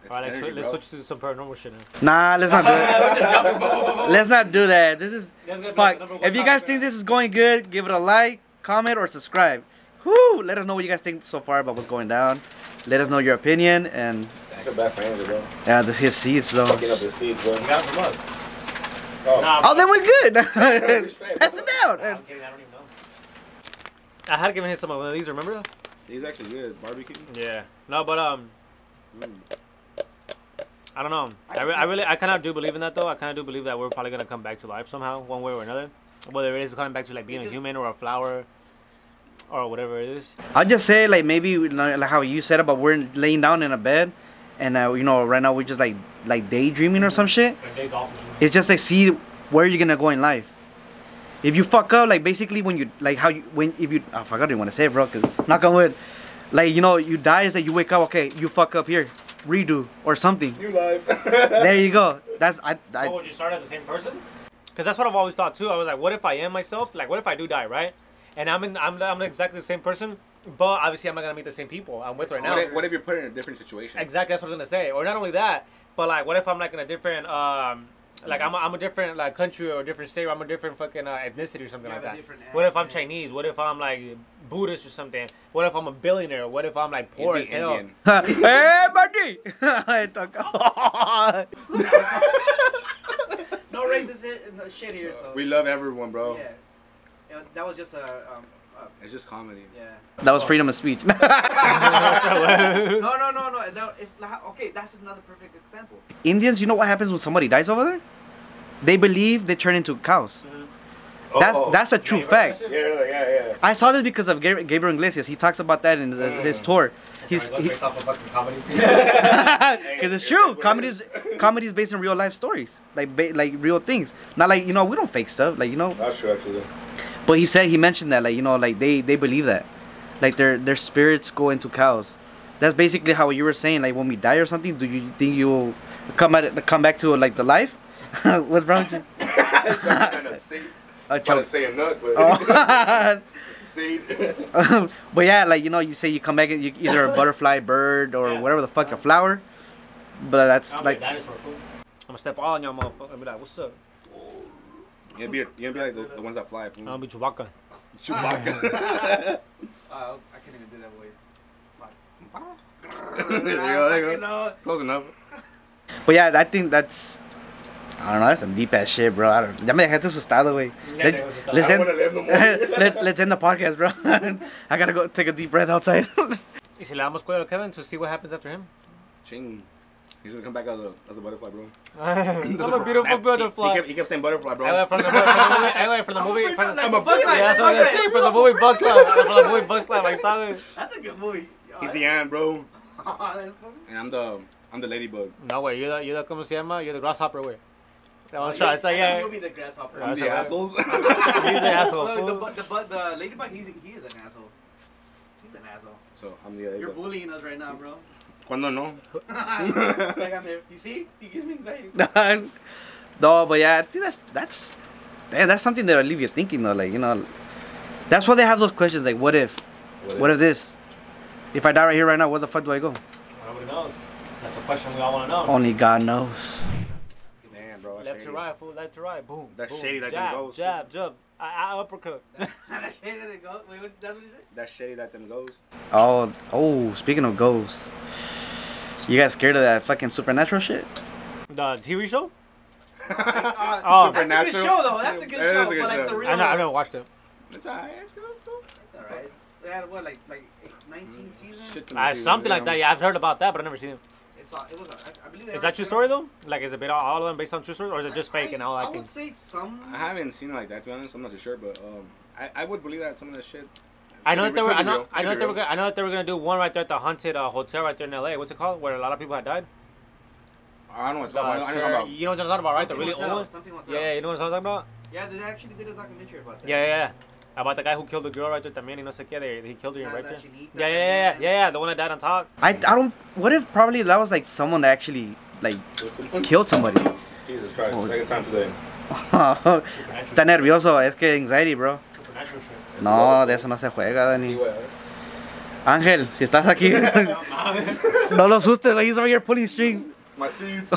it's All right, let's, energy, let's switch to some paranormal shit now. Nah, let's not do that. let's not do that. This is That's gonna be like fuck. the number one If you guys think this is going good, give it a like, comment, or subscribe. Whoo! Let us know what you guys think so far about what's going down. Let us know your opinion and I feel bad for Andrew, bro. yeah, this his seats though. Fucking up his seeds, bro. now. You got from us. Oh. Nah, Oh, then we're good. Pass it down. Nah, I'm kidding, I don't even know. I had given him some of these. Remember? He's actually good. Barbecue. Yeah. No, but um, Mm. I don't know. I, re- I really, I kind of do believe in that though. I kind of do believe that we're probably gonna come back to life somehow, one way or another. Whether it is coming back to like being a human or a flower, or whatever it is. I'll just say like maybe like how you said about we're laying down in a bed, and uh, you know right now we're just like like daydreaming or some shit. Like days off. It's just like see where you're gonna go in life. If you fuck up, like basically when you like how you when if you oh, fuck I didn't want to say it, bro, cause knock on wood, like you know you die is that you wake up okay you fuck up here redo or something. New life. There you go. That's I I oh, would you start as the same person? Because that's what I've always thought too. I was like, what if I am myself? Like, what if I do die, right? And I'm in, I'm, I'm exactly the same person, but obviously I'm not gonna meet the same people I'm with right now. What if, what if you're put in a different situation? Exactly, that's what I was gonna say. Or not only that, but like, what if I'm like in a different, um, Like I'm a, I'm a different like country or a different state or I'm a different fucking uh, ethnicity or something like that. What if I'm. Chinese? What if I'm like Buddhist or something? What if I'm a billionaire? What if I'm like poor as hell? Indian. hey, buddy! No racist shit, no shit here. So We love everyone, bro. yeah. Yeah, that was just a um. Uh, It's just comedy. yeah. that was freedom of speech. No, no, no, no, no. It's like, okay. That's another perfect example. Indians, you know what happens when somebody dies over there? They believe they turn into cows. That's Oh. that's a true fact. Yeah, yeah, yeah. I saw this because of Gabriel Iglesias. He talks about that in his, his tour. He's Sorry, he, based off of fucking comedy. because it's true. Comedy is comedy is based on real life stories, like ba- like real things. Not like you know we don't fake stuff. Like you know, That's true, actually. But he said he mentioned that like you know like they they believe that, like their their spirits go into cows. That's basically how you were saying. Like when we die or something, do you think you'll come at it, come back to like the life? What's wrong with you? kind of say, A trying to say a nut, but Oh. seed. but yeah, like you know, you say you come back, you, either a butterfly, bird, or Yeah. whatever the fuck, a flower. But that's I'm like, like dinosaur. I'm gonna step all on y'all motherfucker and be like, what's up? You'd be, you'd be like the, the ones that fly. I'm gonna be Chewbacca. Chewbacca. Uh, I, was, I can't even do that voice. there you go, there you go. Close enough. but yeah, I think that's. I don't know. That's some deep ass shit, bro. I don't. Ya me dejaste asustado, güey. Let, I let's I end. don't wanna live no let's let's end the podcast, bro. I gotta go take a deep breath outside. Y si le damos cuello a Kevin to see what happens after him? Ching. He's gonna come back as a, as a butterfly, bro. I'm a beautiful He, he, butterfly. kept, he kept saying butterfly, bro. Anyway, from the, from the movie, anyway, from the movie, from the, I'm a bug yeah, that's what I was gonna say. From the movie Bugs Life, from the movie Bugs Life, like stop it. That's a good movie. He's eh? the ant, bro. And I'm the I'm the ladybug. No way, you're the, you're the, ¿cómo se llama? You're the grasshopper, way. That was oh, right. It's like, yeah, You'll be the grasshopper. Yeah, I'm That's the assholes. he's an asshole. Well, the, fool. bu- the, the ladybug, he's, he is an asshole. He's an asshole. so I'm the You're bullying us right now, bro. Cuando no? like I'm here. You see? He gives me anxiety. no, but yeah, I think that's that's man, that's something that'll leave you thinking though. Like you know, that's why they have those questions. Like, what if? What if this? If I die right here, right now, where the fuck do I go? Nobody knows. That's the question we all want to know. Only God knows. Damn, bro. that's Left to shady. right, fool. Left to right. Boom. That's boom. shady like them jab, ghosts. Jab, jab. I, I uppercut. that shit didn't go. Wait, what, that's what he said? That's shady that them ghosts. Oh, oh. Speaking of ghosts, you guys scared of that fucking supernatural shit? the TV show? Uh, Oh. that's a good show, though. That's a good It is show. a good but like show. the real. I know. I never watched it. It's alright. It's good. It's good. It's alright. They had what, like like eight- 19 seasons. Shit to Uh, see, something like that. Yeah, I've heard about that, but I've never seen it. It's all, it was. A, I, I believe. Is that true story though? Like, is it bit all, all of them based on true stories, or is it just fake I, and all I acting? would say some. I haven't seen it like that to be honest. I'm not too sure, but um, I, I would believe that some of that shit. I know could that they were. I know. I know that they were. real. Gonna, I know that they were gonna do one right there at the haunted uh, hotel right there in L.A. What's it called? Where a lot of people had died. I don't know what it's The, called. I know- I know Sir- about. you know what I'm talking about, right? The really Hotel, old one. Something hotel. Yeah, you know what I'm talking about. Yeah, they actually did a documentary about that. Yeah, yeah, yeah. About the guy who killed the girl right there, también, y no sé qué. They, he killed her That- right that there. Yeah, yeah, yeah, yeah, yeah, yeah. The one that died on top. I, I don't. What if probably that was like someone that actually like killed somebody? Jesus Christ. Oh. Second time today. Está nervioso, es que anxiety, bro. Supernatural shit. No, de eso no se juega, Dani. Ángel, si estás aquí, no lo asustes, güey. He's over here pulling strings. My seeds.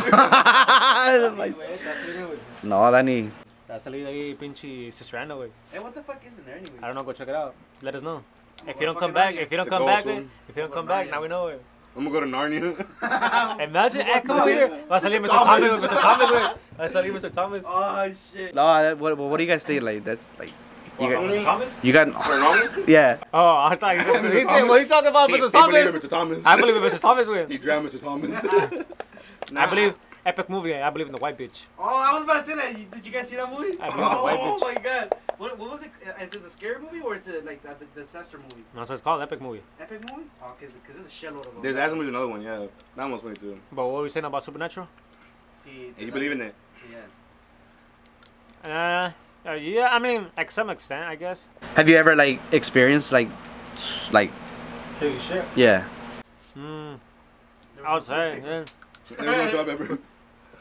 no, Dani. Te va a salir ahí pinche Cicerano, güey. Hey, what the fuck is in there anyway? I don't know. Go check it out. Let us know. If you don't come back, if you don't come back, güey. If you don't come back, now we know, güey. I'm gonna go to Narnia. Imagine, eh, come over here. Va a salir Mr. Thomas, güey. Mr. Thomas, güey. Va a salir Mr. Thomas. Oh shit. No, that, what, what do you guys think? Like, that's like. You got, Mr. Thomas? you got. Narnia? Yeah. Oh, I thought he said, he's, well, he's talking about He- Mr. he believed Thomas. Mr. Thomas. I believe in Mr. Thomas, He güey. drowned Mr. Thomas. I believe, epic movie, I believe in the white bitch. Oh, I was about to say that. Did you guys see that movie? I believe in the oh, white bitch. my god. What, what was it? Uh, it the scary movie or is it like the, the disaster movie? That's what it's called, epic movie. Epic movie? Oh, because there's a shitload of them. There's actually another one, yeah. That one's funny too. But what were we saying about Supernatural? See, And you believe in it? Yeah. Uh, uh, yeah, I mean, like some extent, I guess. Have you ever like experienced like, like, Crazy shit. yeah? Mm, There I would was say, some- yeah. Every job ever.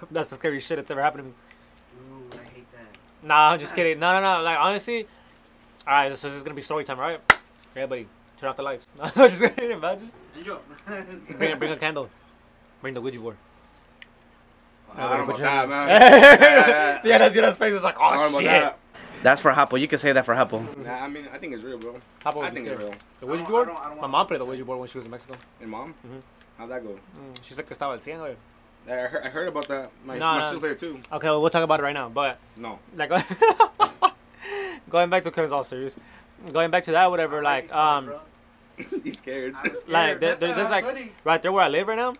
That's the scariest shit that's ever happened to me. Ooh, I hate that. Nah, I'm just kidding. No, no, no. Like, honestly, alright, so this is gonna be story time, right? Everybody, turn off the lights. No, just kidding, imagine. Enjoy. Bring, bring a candle. Bring the Ouija board. I don't know about that, man. Yeah, yeah, that's Yana's face is like, I don't know oh shit. that. That's for Hapo. You can say that for Hapo. Nah, I mean, I think it's real, bro. How about I think scared? it's real. The I don't- I board? don't- I don't My mom played the Ouija board when she was in Mexico. And mom, Mhm. how'd that go? Mm, She said que estaba al 100, güey. I heard, I heard about that. My, No, my no. sister played too. Okay, well, we'll talk about it right now. But No. like, going back to Kevin's all serious. Going back to that, whatever. Like, um, He's scared. I'm scared. like there, there's just like sweaty. right there where I live right now,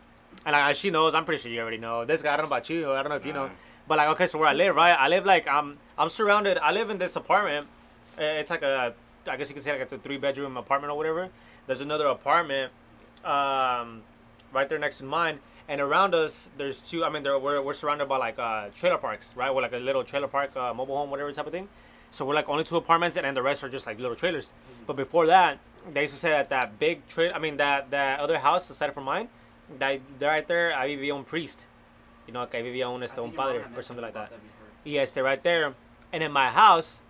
and like, she knows. I'm pretty sure you already know. This guy, I don't know about you. I don't know if you know. But like, okay, so where I live, right? I live like I'm I'm surrounded. I live in this apartment. Uh, It's like a, I guess you can say like a three bedroom apartment or whatever. There's another apartment, um, right there next to mine, and around us there's two. I mean, there we're we're surrounded by like uh trailer parks, right? We're like a little trailer park, uh, mobile home, whatever type of thing. So we're like only two apartments, and then the rest are just like little trailers. But before that, they used to say that that big trailer. I mean that that other house aside from mine, that they're right there, I vivía un priest. You know, que vivía un, I este, un padre or something like that. before. Yeah, stay right there. And in my house,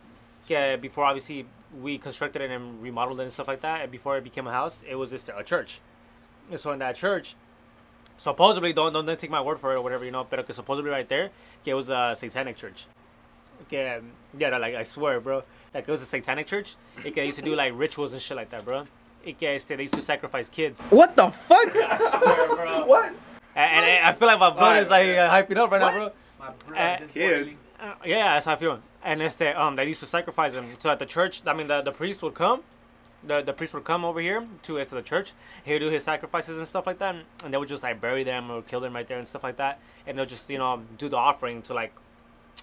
que before obviously we constructed it and remodeled it and stuff like that, and before it became a house, it was just a church. And so in that church, supposedly don't don't, don't take my word for it or whatever, you know, but supposedly right there, que it was a satanic church. Que, yeah, like I swear, bro, like it was a satanic church. It que used to do like rituals and shit like that, bro. It este, they used to sacrifice kids. What the fuck? I swear, bro. What? And, and I feel like my blood is like uh, hyping up right now, bro. My blood Uh, Kids. Uh, yeah, that's how I feel. And it's the um they used to sacrifice them. So at the church, I mean the, the priest would come, the the priest would come over here to to the church. He would do his sacrifices and stuff like that, and they would just like bury them or kill them right there and stuff like that. And they'll just you know do the offering to like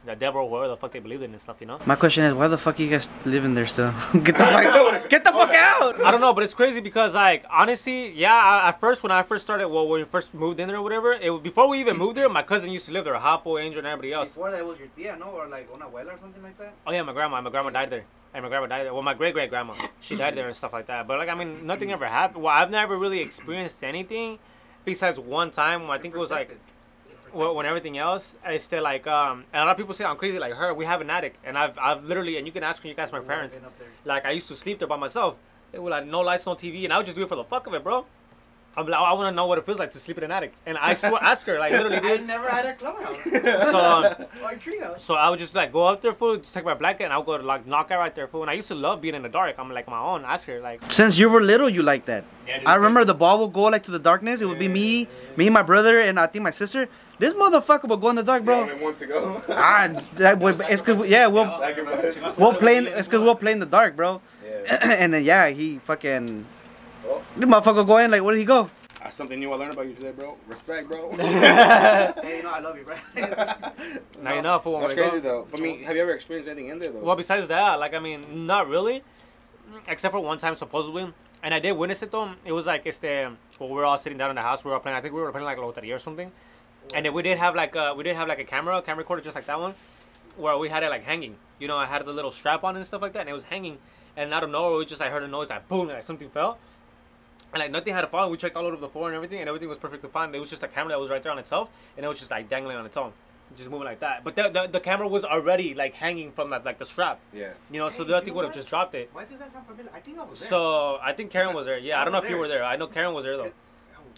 the devil or whatever the fuck they believe in and stuff, you know. My question is, why the fuck are you guys living there still? get the fuck, out! get the fuck out! I don't know, but it's crazy because like honestly, yeah. I, at first, when I first started, well, when we first moved in there or whatever, it was, before we even moved there, my cousin used to live there, Hapo, Angel, and everybody else. Before that was your tia, no? Or like una abuela or something like that? Oh yeah, my grandma. My grandma died there, and my grandma died there. Well, my great great grandma, she died there and stuff like that. But like, I mean, nothing ever happened. Well, I've never really experienced anything, besides one time. I think it was like Protected. when, when everything else is still like um. And a lot of people say I'm crazy like her. We have an attic, and I've I've literally and you can ask her. You can ask my parents. been up there. Like I used to sleep there by myself. It was like no lights, no TV, and I would just do it for the fuck of it, bro. I'm like, I want to know what it feels like to sleep in an attic, and I swear, ask her like literally, I dude. never had a clubhouse So. Um, or a treehouse. So I would just like go up there, fool, just take my blanket, and I would go to like knock out right there, fool. And I used to love being in the dark. I'm like my own. Ask her, like. Since you were little, you like that. Yeah, I remember the ball would go like to the darkness. It would be me, me, my brother, and I think my sister. This motherfucker will go in the dark, bro. Only one to go. Ah, that boy, it's cause yeah, we'll Sacrifice. we'll play. In, it's cause we'll play in the dark, bro. Yeah. and then yeah, he fucking. Oh. This motherfucker go in like, where did he go? That's something new I learned about you today, bro. Respect, bro. Hey, you know I love you, bro. Now you know, fool. when That's we go- crazy though. But I mean, have you ever experienced anything in there though? Well, besides that, like I mean, not really, except for one time supposedly, and I did witness it though. It was like este, well, we were all sitting down in the house. We were playing. I think we were playing like loteria or something, and then we did have like a we did have like a camera, camera recorder just like that one, where we had it like hanging. You know, I had the little strap on and stuff like that, and it was hanging. And out of nowhere, we just I heard a noise like boom, like something fell. And like nothing had fallen. We checked all over the floor and everything, and everything was perfectly fine. There was just a camera that was right there on itself, and it was just like dangling on its own, just moving like that. But the the, the camera was already like hanging from that like the strap, yeah. you know. So Hey, the you thing would have just dropped it. Why does that sound familiar? I think I was there. So I think Karen was there. Yeah, I, I don't know was if you were there. I know Karen was there though.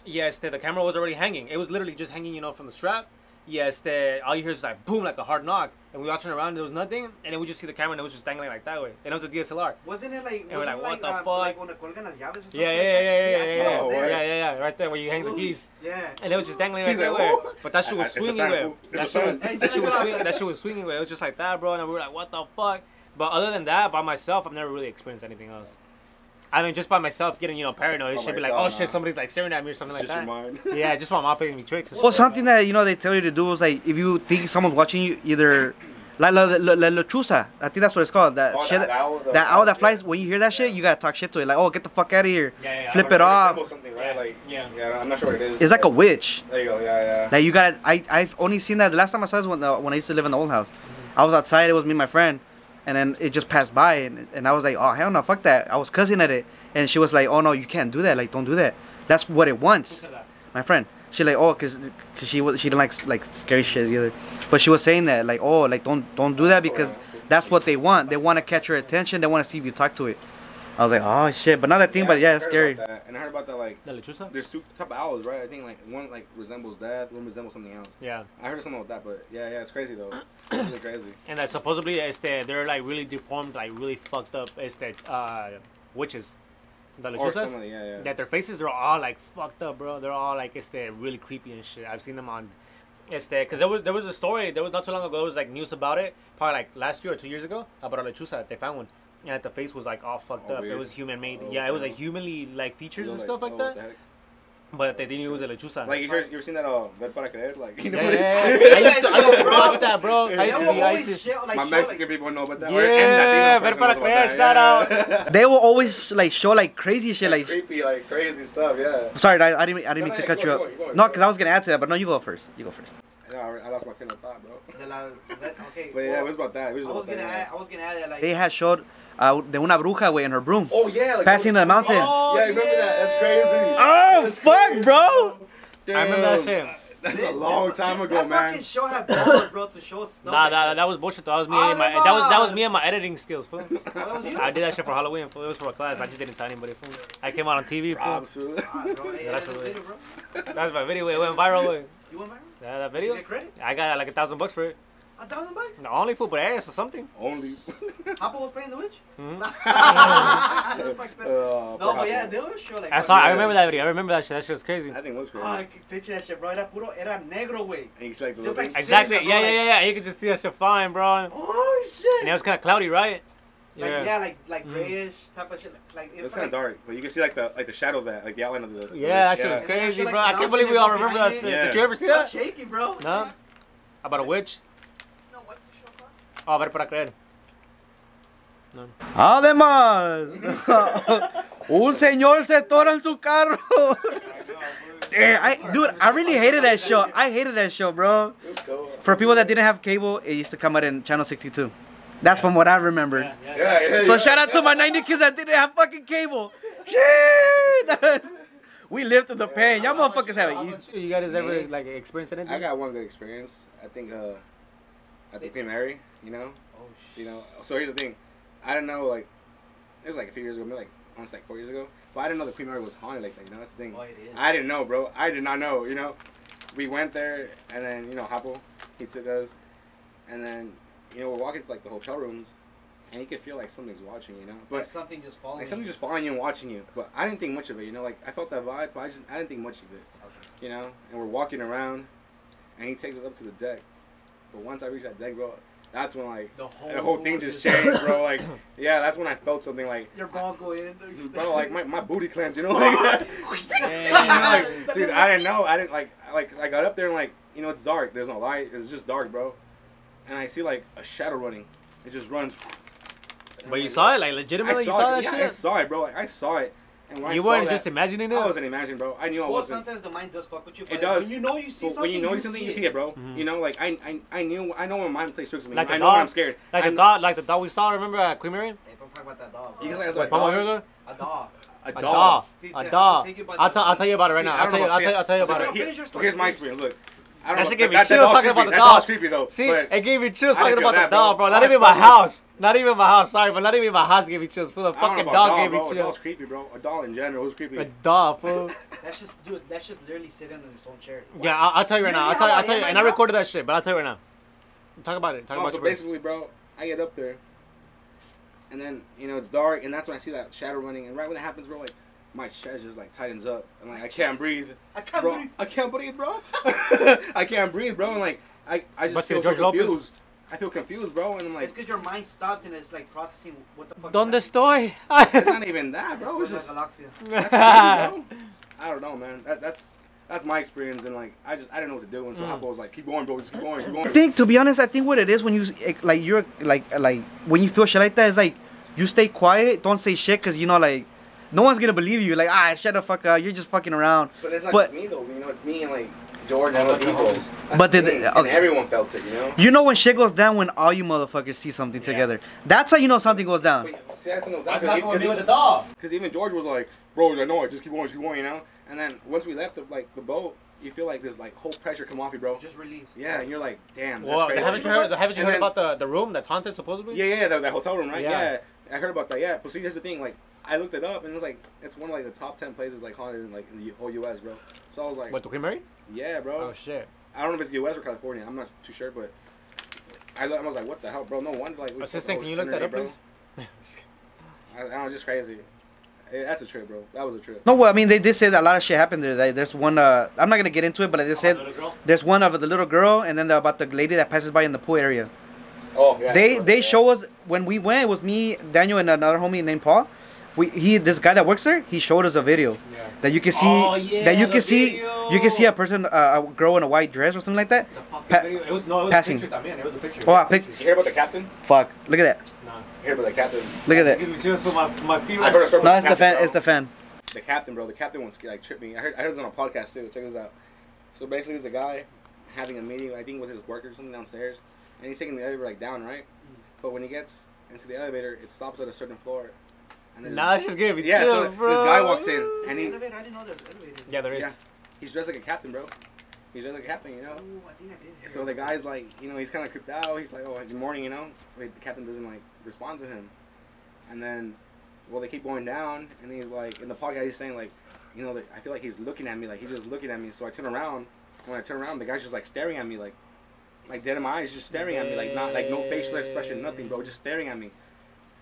Yes, the, the camera was already hanging. It was literally just hanging, you know, from the strap. Yes, the all you hear is like boom, like a hard knock, and we all turn around. There was nothing, and then we just see the camera, and it was just dangling like that way, and it was a DSLR. Wasn't it like? we're wasn't like, what like, the uh, fuck? Like when colgan las llaves or something Yeah, yeah, like yeah, yeah, yeah, yeah, yeah, Oh, yeah, there. yeah, yeah, right there where you hang the keys, Yeah. and it was just dangling right He's there. like, way. But that shit was swinging way. That shit, was, that shit was swinging. That shit was swinging way. It was just like that, bro. And we were like, what the fuck? But other than that, by myself, I've never really experienced anything else. I mean, just by myself getting, you know, paranoid. By Should be like, oh myself, shit, somebody's like staring at me or something It's like just your that. mind. Yeah, just my mom playing me tricks. Well, something that you know they tell you to do is like if you think someone's watching you, either like la, la, la, la lechuza. I think that's what it's called. That Oh, shit. that That, owl, that owl that yeah. flies. When you hear that shit, you gotta talk shit to it. Like, oh, get the fuck out of here. Yeah, yeah. Flip it off. Something, right? Like, Yeah. yeah, I'm not sure what it is. It's like a witch. There you go. Yeah, yeah. Like you gotta. I I've only seen that. The last time I saw it was when uh, when I used to live in the old house. I was outside. It was me and my friend, and then it just passed by, and, and I was like, oh hell no, fuck that. I was cussing at it, and she was like, oh no, you can't do that. Like don't do that. That's what it wants. My friend. She like oh cause, cause she was she didn't like like scary shit either, but she was saying that like oh like don't don't do that because that's what they want. They want to catch your attention. They want to see if you talk to it. I was like, oh shit. But not that thing, but yeah, it's scary. And I heard about that like The lechuza? there's two type of owls, right? I think like one like resembles death, one resembles something else. Yeah. I heard something about that, but yeah, yeah, it's crazy though. It's really crazy. And that supposedly it's the, they're like really deformed, like really fucked up. It's that uh, witches, the Or lechuzas. something, yeah, yeah. That their faces they're all like fucked up, bro. They're all like it's the really creepy and shit. I've seen them on. It's the because there was there was a story there was not too long ago. There was like news about it, probably like last year or two years ago about a lechuza that they found one. And that the face was like all fucked Oh, up. It was human made. Oh, yeah, it was like humanly like features You and stuff like oh, that. what? But they didn't knew it a lechuza. Like you ever, you ever seen that uh Ver para creer? Like you know yeah, what yeah, yeah. I used to, I used to watch that, bro. I used to be, will I used to. like, My Mexican like, people know about that. Yeah, or Ver para creer, shout yeah. They will always like show like crazy shit. Like, creepy, like crazy stuff. Yeah. sorry, I, I didn't, I didn't mean No, to cut you you go, up. go, No, because I was gonna add to that, but no, you go first. You go first. Yeah, I I lost my train of thought, bro. De la, that, okay. But yeah, well, it was about that. It was I was gonna add, I was gonna add that like They had showed uh, de una bruja way in her broom. Oh yeah, like Passing the mountain. Oh, yeah, I remember that. That's crazy. Oh That's fuck, crazy, bro! I remember that shit. That's a long time ago, that man. fucking show had balls, bro, to show stuff. Nah, like nah, that. that was bullshit. That was me. And my, that was that was me and my editing skills, fool. That was you. I did that shit for Halloween. Fool. It was for a class. I just didn't tell anybody. Fool. I came out on TV. Fool. Props, fool. Ah, bro, hey, That's that's video, bro. That's my video. It went viral. Way. You want mine? Yeah, that Did you video. get credit? I got like a thousand bucks for it. A thousand bucks? The only fool, but hey, it's something. Only. Papa was playing the witch? Mhm. That's fucked up. Uh, No, but yeah, they always show like. I saw. I remember that video. I remember that shit. That shit was crazy. I think it was crazy. Oh, I can picture that shit, bro. Era puro, era negro, way. and he's like, the Just like. Exactly. Same, Yeah, yeah, yeah, yeah. You could just see that shit flying, bro. Oh shit! And it was kind of cloudy, right? Like yeah, like like Mhm. grayish type of shit. Like It was it's kind like, of dark, but you can see like the like the shadow of that, like the outline of the. the Yeah, that witch, shit was crazy, shit like bro. I can't believe we all remember that shit. it. Did you ever see that? shaky, bro. No. About a witch? No, what's the? Oh, ver para creer. Además, un señor se tora en su carro. Damn, I, dude, I really hated that show. I hated that show, bro. For people that didn't have cable, it used to come out in channel 62. That's from what I remember. Yeah, yeah. Yeah, yeah. So shout out to my 90 kids that didn't have fucking cable. Shit! we lived through the pain. Y'all motherfuckers have it easy. You guys ever Me? like experienced anything? I got one good experience. I think uh, at the Queen Mary, you know. Oh So, you know, so here's the thing. I don't know like it was like a few years ago, maybe like almost like four years ago. But I didn't know the Queen Mary was haunted like that. You know, that's the thing. Oh, it is. I didn't know, bro. I did not know. You know, we went there, and then you know, Hapo, he took us, and then you know we're walking to like the hotel rooms, and you can feel like something's watching. You know, Like but something just falling. like something just following you and watching you. But I didn't think much of it. You know, like I felt that vibe, but I just I didn't think much of it. Okay. You know, and we're walking around, and he takes us up to the deck. But once I reached that deck, bro, that's when like The whole, the whole thing just changed, bro. Like, yeah, that's when I felt something like, Your balls go in. bro, like my, my booty cleansed, you know, like, Yeah. you know, like, dude, I didn't know, I didn't like, like, I got up there and like, you know, it's dark, there's no light, it's just dark, bro, and I see like a shadow running, it just runs. But you saw it, like I legitimately, saw, you saw it, that yeah, I saw it, bro. Like I saw it, and when You I weren't that, just imagining it. I wasn't imagining, bro. I knew I wasn't. sometimes the mind does fuck with you. It does. When you know you see But something, when you know you something, see you see it, bro. Mhm. You know, like I, I, I knew, I know when my mind plays tricks with me. Like the I know when dog? I'm scared. Like I the dog, like the dog we saw. Remember at Queen Mary? Hey, don't talk about that dog. You guys like Like a dog? A dog. A A dog. dog. A dog. take it by I'll the- tell. I'll tell you about it right See, now. I I'll tell you. I'll tell you. I'll tell you see, about it. here- your story, Here's my experience. Look, I That don't shit know. gave me that, that chills dog's talking about creepy. the That dog's creepy though. See, but it gave me chills I talking about the that, bro. dog, bro. All Not I even my felt was- house. Not even my house. Sorry, but not even my house gave me chills. Fool, the I don't know fucking about dog gave bro. me A chills. dog's creepy, bro. A dog in general was creepy. A dog, fool. That's just, dude. That's just literally sitting on his own chair. Yeah, I'll, I'll tell you right now. I'll tell you. I'll tell you. And I recorded that shit, but I'll tell you right now. Talk about it. Talk No, about so basically, bro, I get up there, and then you know it's dark, and that's when I see that shadow running, and right when that happens, bro, like my chest just like tightens up, and like I can't breathe, I can't bro. believe. I can't breathe, bro. I can't breathe, bro, and like I, I just But feel so George Lopez- confused. I feel confused, bro, and I'm like, It's because your mind stops and it's like processing what the fuck. Donde is estoy? it's not even that, bro. It's happening. just Like Galaxia. that's crazy, bro. I don't know, man. That, that's that's my experience, and like I just I didn't know what to do until Mm. Apple was like, keep going, bro, just keep going, keep I think, to be honest, I think what it is when you like you're like like when you feel shit like that is like you stay quiet, don't say shit, cause you know like no one's gonna believe you. Like ah, shut the fuck up, you're just fucking around. But it's not But- just me though. You know, it's me and like George and other people. But the did- thing, and okay. everyone felt it, you know. You know when shit goes down when all you motherfuckers see something Yeah. together. That's how you know something goes down. But, see, that's another- That's because not even- going to be with the dog. Because even George was like, "Bro, I know it. Just keep going, just keep going," you know. And then once we left the like the boat, you feel like this like whole pressure come off you, bro. Just release. Yeah, and you're like, "Damn, that's crazy." haven't you heard? Haven't you And heard then- about the the room that's haunted supposedly? Yeah, yeah, that, that hotel room, right? Yeah. Yeah. I heard about that. Yeah, but see, here's the thing. Like, I looked it up and it was like it's one of like the top ten places like haunted in like in the whole U.S. bro. So I was like, What, the Queen Mary? yeah, bro. Oh, shit. I don't know if it's the U.S. or California. I'm not too sure, but I, I was like, what the hell, bro? No wonder like. we Assistant, fucking can you look that up, energy, please? I, I was just crazy. Eh, that's a trip, bro. That was a trip. No, well, I mean, they did say that a lot of shit happened there. Like, There's one. Uh, I'm not gonna get into it, but they said there's one of the little girl, and then the, about the lady that passes by in the pool area. Oh yeah. they yeah. they show us when we went. It was me, Daniel, and another homie named Paul. We he this guy that works there. He showed us a video Yeah. that you can see Oh, yeah, that you the can see video. you can see a person uh, a girl in a white dress or something like that. The Pa- video. It was, no, it was passing. a picture también. It was a picture. Oh, a pic- You hear about the captain? Fuck! Look at that! Nah. Hear about the captain? Look at that! Give me chills my, my. I've heard a story No, about it's the captain, fan. bro. It's the fan. the captain, bro. The captain once like tripped me. I heard I heard this on a podcast too. Check this out. So basically, there's a guy having a meeting, I think, with his workers or something downstairs, and he's taking the elevator like down, right? But when he gets into the elevator, it stops at a certain floor. And then Nah, that's just giving me yeah, chills, so bro. this guy walks in There's and he elevator. I didn't know there was elevator. Yeah, there is. yeah, he's dressed like a captain, bro. He's dressed like a captain, you know. Oh, I think I did. hear So the guy's like, you know, he's kind of creeped out. He's like, oh, good morning, you know. Wait, the captain doesn't like respond to him, and then, well, they keep going down, and he's like, in the podcast, he's saying like, you know, that I feel like he's looking at me, like he's just looking at me. So I turn around. When I turn around, the guy's just like staring at me, like, like dead in my eyes, just staring at me, like not like no facial expression, nothing, bro, just staring at me.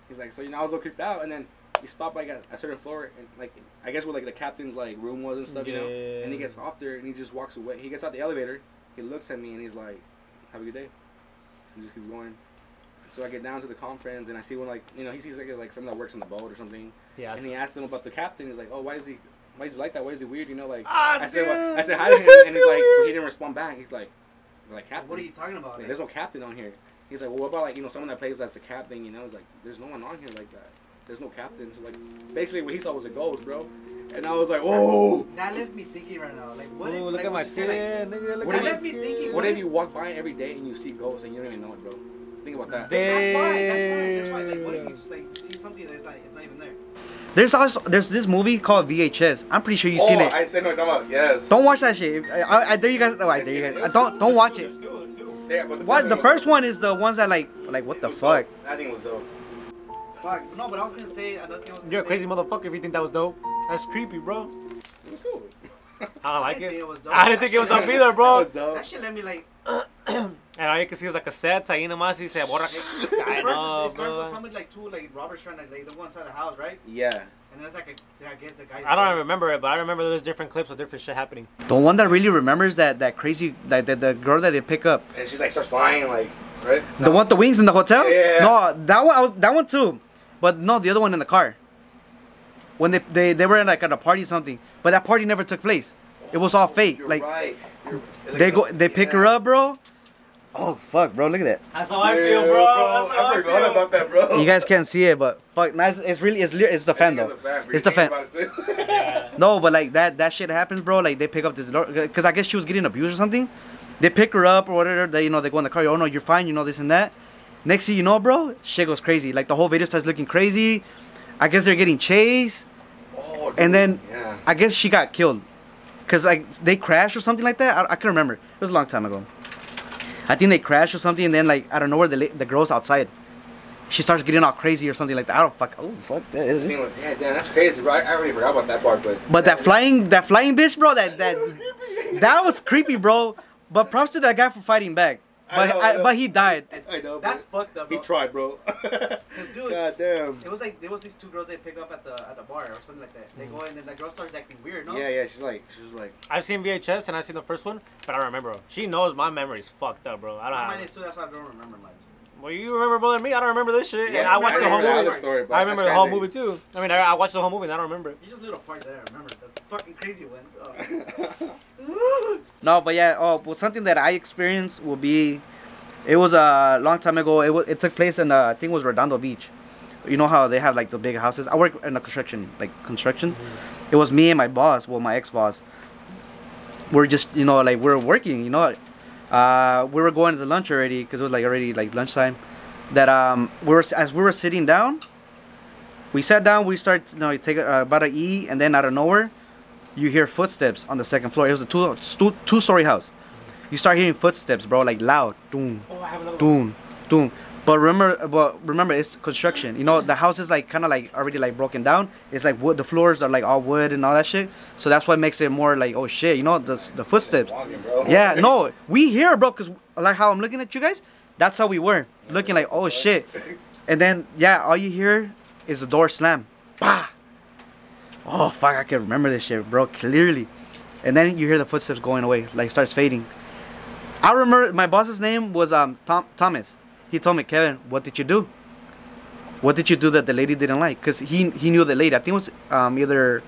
He's like, so you know, I was a little creeped out, and then he stopped like at a certain floor, and like I guess where like the captain's like room was and stuff, you know. And he gets off there and he just walks away. He gets out the elevator. He looks at me and he's like, "Have a good day." And just keeps going. So I get down to the conference and I see one like you know he sees like like someone that works on the boat or something. Yeah. And he asks him about the captain. He's like, "Oh, why is he? Why is he like that? Why is he weird? You know, like." Ah, I said, well, I said hi to him and he's like, he didn't respond back. He's like, like captain. What are you talking about? Like, there's no captain on here. He's like, well, what about like you know someone that plays as a captain? You know, he's like, there's no one on here like that. There's no captain. So like, basically what he saw was a ghost, bro. And I was like, oh. that left me thinking right now. Like, what? Ooh, if, look like, at my what you like, nigga. Look What at if my left me skin. thinking, What if you walk by every day and you see ghosts and you don't even know it, bro? Think about that. That's why. That's why. That's why. Like, what if you like see something that's like it's not even there? There's also there's this movie called VHS. I'm pretty sure you've seen it. Oh, I said no, talking about yes. Don't watch that shit. I, I, I dare you guys. Oh, I dare you guys. Uh, Don't don't watch it. Yeah, but the What the first one is the ones that like like what It the fuck. dope. That thing was dope. Fuck. No, but I was gonna say another thing. I was gonna You're a say, crazy motherfucker if you think that was dope. That's creepy, bro. It was cool. I don't like didn't it. it was dope. I didn't think it was dope either, bro. was dope. That shit let me like. And all you can see is like a set ahí nomás y se borra. I First, know, it starts with bro. somebody like two like robbers trying to like they go inside the house, right? Yeah. And then it's like a, I guess the guy. I don't remember it, but I remember there's different clips of different shit happening. The one that really remembers that that crazy that the, the girl that they pick up. And she like starts flying like, right? The one with the wings in the hotel? Yeah. No, that one I was that one too. But no, the other one in the car. When they they, they were like at a party or something. But that party never took place. It was all fake. You're like right. You're- it's like they go they pick her up, bro. Oh fuck, bro, look at that. That's how I Yeah, I forgot about that, bro. You guys can't see it, but fuck, nice. It's really it's it's the fan though. It's the fan. No, but like that that shit happens, bro. Like they pick up this because I guess she was getting abused or something. They pick her up or whatever. They you know they go in the car. Oh no, you're fine. You know this and that. Next thing you know, bro, shit goes crazy. Like the whole video starts looking crazy. I guess they're getting chased, Oh, and then Yeah. I guess she got killed. Cause like they crashed or something like that. I, I can remember. It was a long time ago. I think they crashed or something, and then like I don't know where the the girl's outside. She starts getting all crazy or something like that. I don't fuck. Oh fuck that. I mean, like, yeah, damn, that's crazy, bro. I, I already forgot about that part, but. But that flying, that flying bitch, bro, that that that was creepy, bro. But props to that guy for fighting back. I But know, I I but he died. I know. That's fucked up. Bro. He Bro. tried, bro. dude- God damn. It was like there was these two girls they pick up at the at the bar or something like that. They mm. go in and the girl starts acting weird, no? Yeah, yeah. She's like, she's like. I've seen VHS and I've seen the first one, but I don't remember. She knows my memory's fucked up, bro. I don't Mine is too. That's why I don't remember much. Well, you remember more than me. I don't remember this shit. Yeah, and I watched the whole movie. other story, but I remember the whole movie too. I mean, I, I watched the whole movie and I don't remember it. It's just knew the parts that I remember. The fucking crazy ones. Oh. No, but yeah. Oh, well, something that I experienced will be. It was a long time ago. It was. It took place in uh, I think it was Redondo Beach. You know how they have like the big houses. I work in a construction like construction. It was me and my boss. Well, my ex boss. We're just you know like we're working. You know, uh, we were going to lunch already because it was like already like lunchtime. That um we were as we were sitting down. We sat down. We start you know take uh, about to eat, and then out of nowhere, you hear footsteps on the second floor. It was a two two two story house. You start hearing footsteps, bro, like loud, doom, Oh, I have another doom, doom. But remember, but remember, it's construction. You know, the house is like kind of like already like broken down. It's like wood. The floors are like all wood and all that shit. So that's what makes it more like oh shit. You know, the the footsteps. Walking. Yeah, no, we hear, bro, cause like how I'm looking at you guys, that's how we were looking like oh shit, and then yeah, all you hear is the door slam, bah. Oh fuck, I can remember this shit, bro, clearly, and then you hear the footsteps going away, like starts fading. I remember my boss's name was um Tom Thomas. He told me, Kevin, what did you do? What did you do that the lady didn't like? Cause he he knew the lady. I think it was um either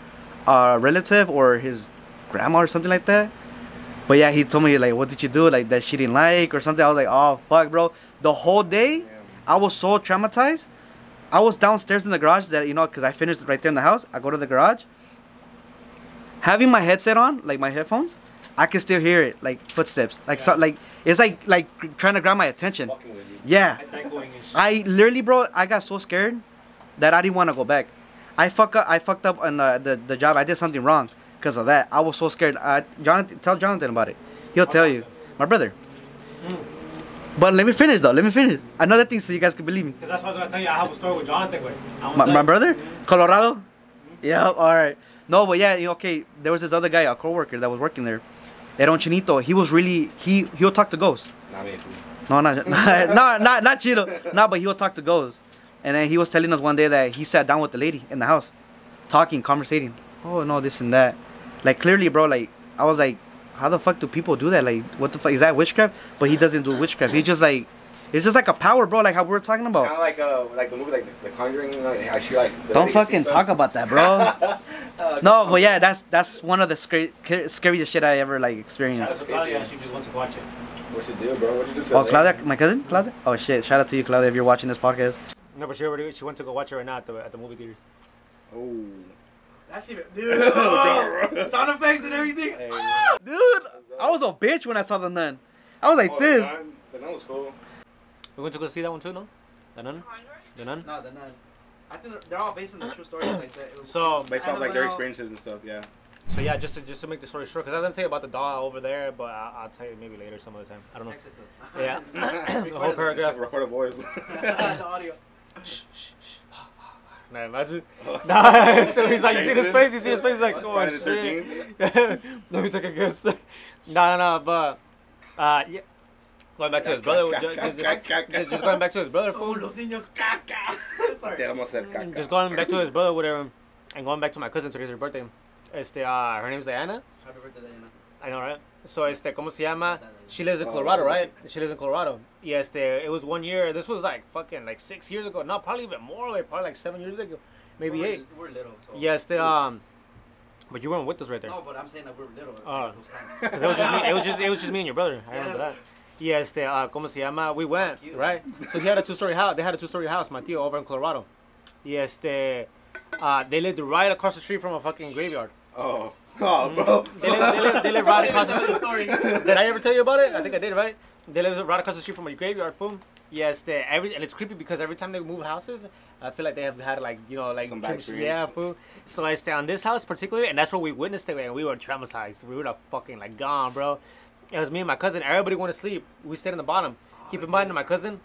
a relative or his grandma or something like that. But yeah, he told me like, what did you do? Like that she didn't like or something. I was like, oh fuck, bro. The whole day, I was so traumatized. I was downstairs in the garage that you know, cause I finished right there in the house. I go to the garage. Having my headset on, like my headphones, I can still hear it, like footsteps, like so, like it's like like trying to grab my attention. Yeah, It's echoing and shit. I literally, bro, I got so scared that I didn't want to go back. I fuck up. I fucked up on the, the, the job. I did something wrong because of that. I was so scared. Uh, Jonathan, tell Jonathan about it. He'll tell you. My brother. But let me finish though. Let me finish. Another thing so you guys can believe me. Cause that's what I was gonna tell you. I have a story with Jonathan. With. I wanna My, tell my you. brother, Colorado. Yeah. All right. No, but yeah. You know, okay. There was this other guy, a coworker that was working there. Eron Chinito. He was really he he'll talk to ghosts. Not me. No, not no, not not Cheeto. No, but he'll talk to ghosts. And then he was telling us one day that he sat down with the lady in the house, talking, conversating. Oh no, this and that. Like clearly, bro. Like I was like, how the fuck do people do that? Like, what the fuck is that witchcraft? But he doesn't do witchcraft. He just like, it's just like a power, bro. Like how we were talking Kind about. of like uh, like the movie like The Conjuring. You know, I see like. the Don't fucking talk about that, bro. no, but yeah, that's that's one of the scary, scariest shit I ever like Shout out experienced. to Claudia. She just went to watch it. What you do, bro? What you do today? Oh, Claudia, my cousin, Claudia. Oh shit! Shout out to you, Claudia, if you're watching this podcast. No, but she already she went to go watch it right now at the at the movie theaters. Oh. That's even, dude. Oh, sound effects and everything. Ah, dude, I was a bitch when I saw the nun. I was like Oh, this. The nun, the nun was cool. We went to go see that one too, no? The nun, the nun. No, the nun. I think they're, they're all based on the true stories like that. So Based off like their experiences and stuff. Yeah. so yeah, just to just to make the story short, because I was gonna tell you about the doll over there, but I, I'll tell you maybe later some other time. I don't know. Text it to them. Yeah. the whole paragraph. Record a voice. the audio. Nah, imagine. Nah, so he's like, you see his face, you see his face, he's like, oh Friday shit. 13th? Let me take a guess. no, no, no, but uh, yeah. Going back to his brother, just, going back to his brother, So los niños caca. Sorry. Te vamos a hacer caca. Just going back to his brother, whatever, and going back to my cousin. Today's her birthday. Este, uh, her name's Diana. Happy birthday, Diana. I know, right? So, este, ¿cómo se llama? She lives in Colorado, right? She lives in Colorado. Y este, it was one year. This was like fucking like six years ago. No, probably even more. Like probably like seven years ago, maybe we're, eight. We're little. So. Yeah, este, um, but you weren't with us right there. No, but I'm saying that we're little. Oh. Cause it was just me. It was just it was just me and your brother. I remember that. Y este, uh, ¿cómo se llama? We went, right? So he had a two-story house. They had a two-story house, my tío, over in Colorado. Y este, uh, they lived right across the street from a fucking graveyard. Oh. Oh, bro. They live, they live, they live right across the street. Story. Did I ever tell you about it? I think I did, right? They live right across the street from a graveyard, boom. Yes, they every and it's creepy because every time they move houses, I feel like they have had like you know like Some bad trips- yeah, fool. So I stay on this house particularly, and that's what we witnessed it, and we were traumatized. We were like fucking like gone, bro. It was me and my cousin. Everybody went to sleep. We stayed in the bottom. Keep in mind my cousin.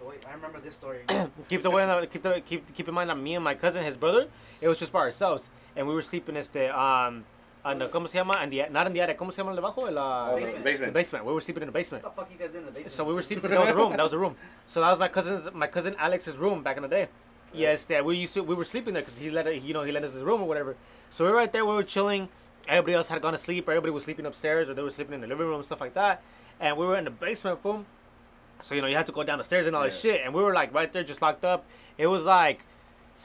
The way- I remember this story. Keep the way. Keep the keep keep in mind that me and my cousin, his brother, it was just by ourselves, and we were sleeping este um. On the, ¿Cómo se llama? In the, not in the attic. ¿Cómo se llama el de abajo? El, uh, Oh, the the basement. basement. We were sleeping in the basement. what the fuck you guys doing in the basement? So we were sleeping. That was a room. That was a room. So that was my cousin's, my cousin Alex's room back in the day. Yes, that we used to. We were sleeping there because he let you know he let us his room or whatever. So we were right there. We were chilling. Everybody else had gone to sleep. Everybody was sleeping upstairs or they were sleeping in the living room stuff like that. And we were in the basement, boom. So you know you had to go down the stairs and all this shit. And we were like right there, just locked up. It was like.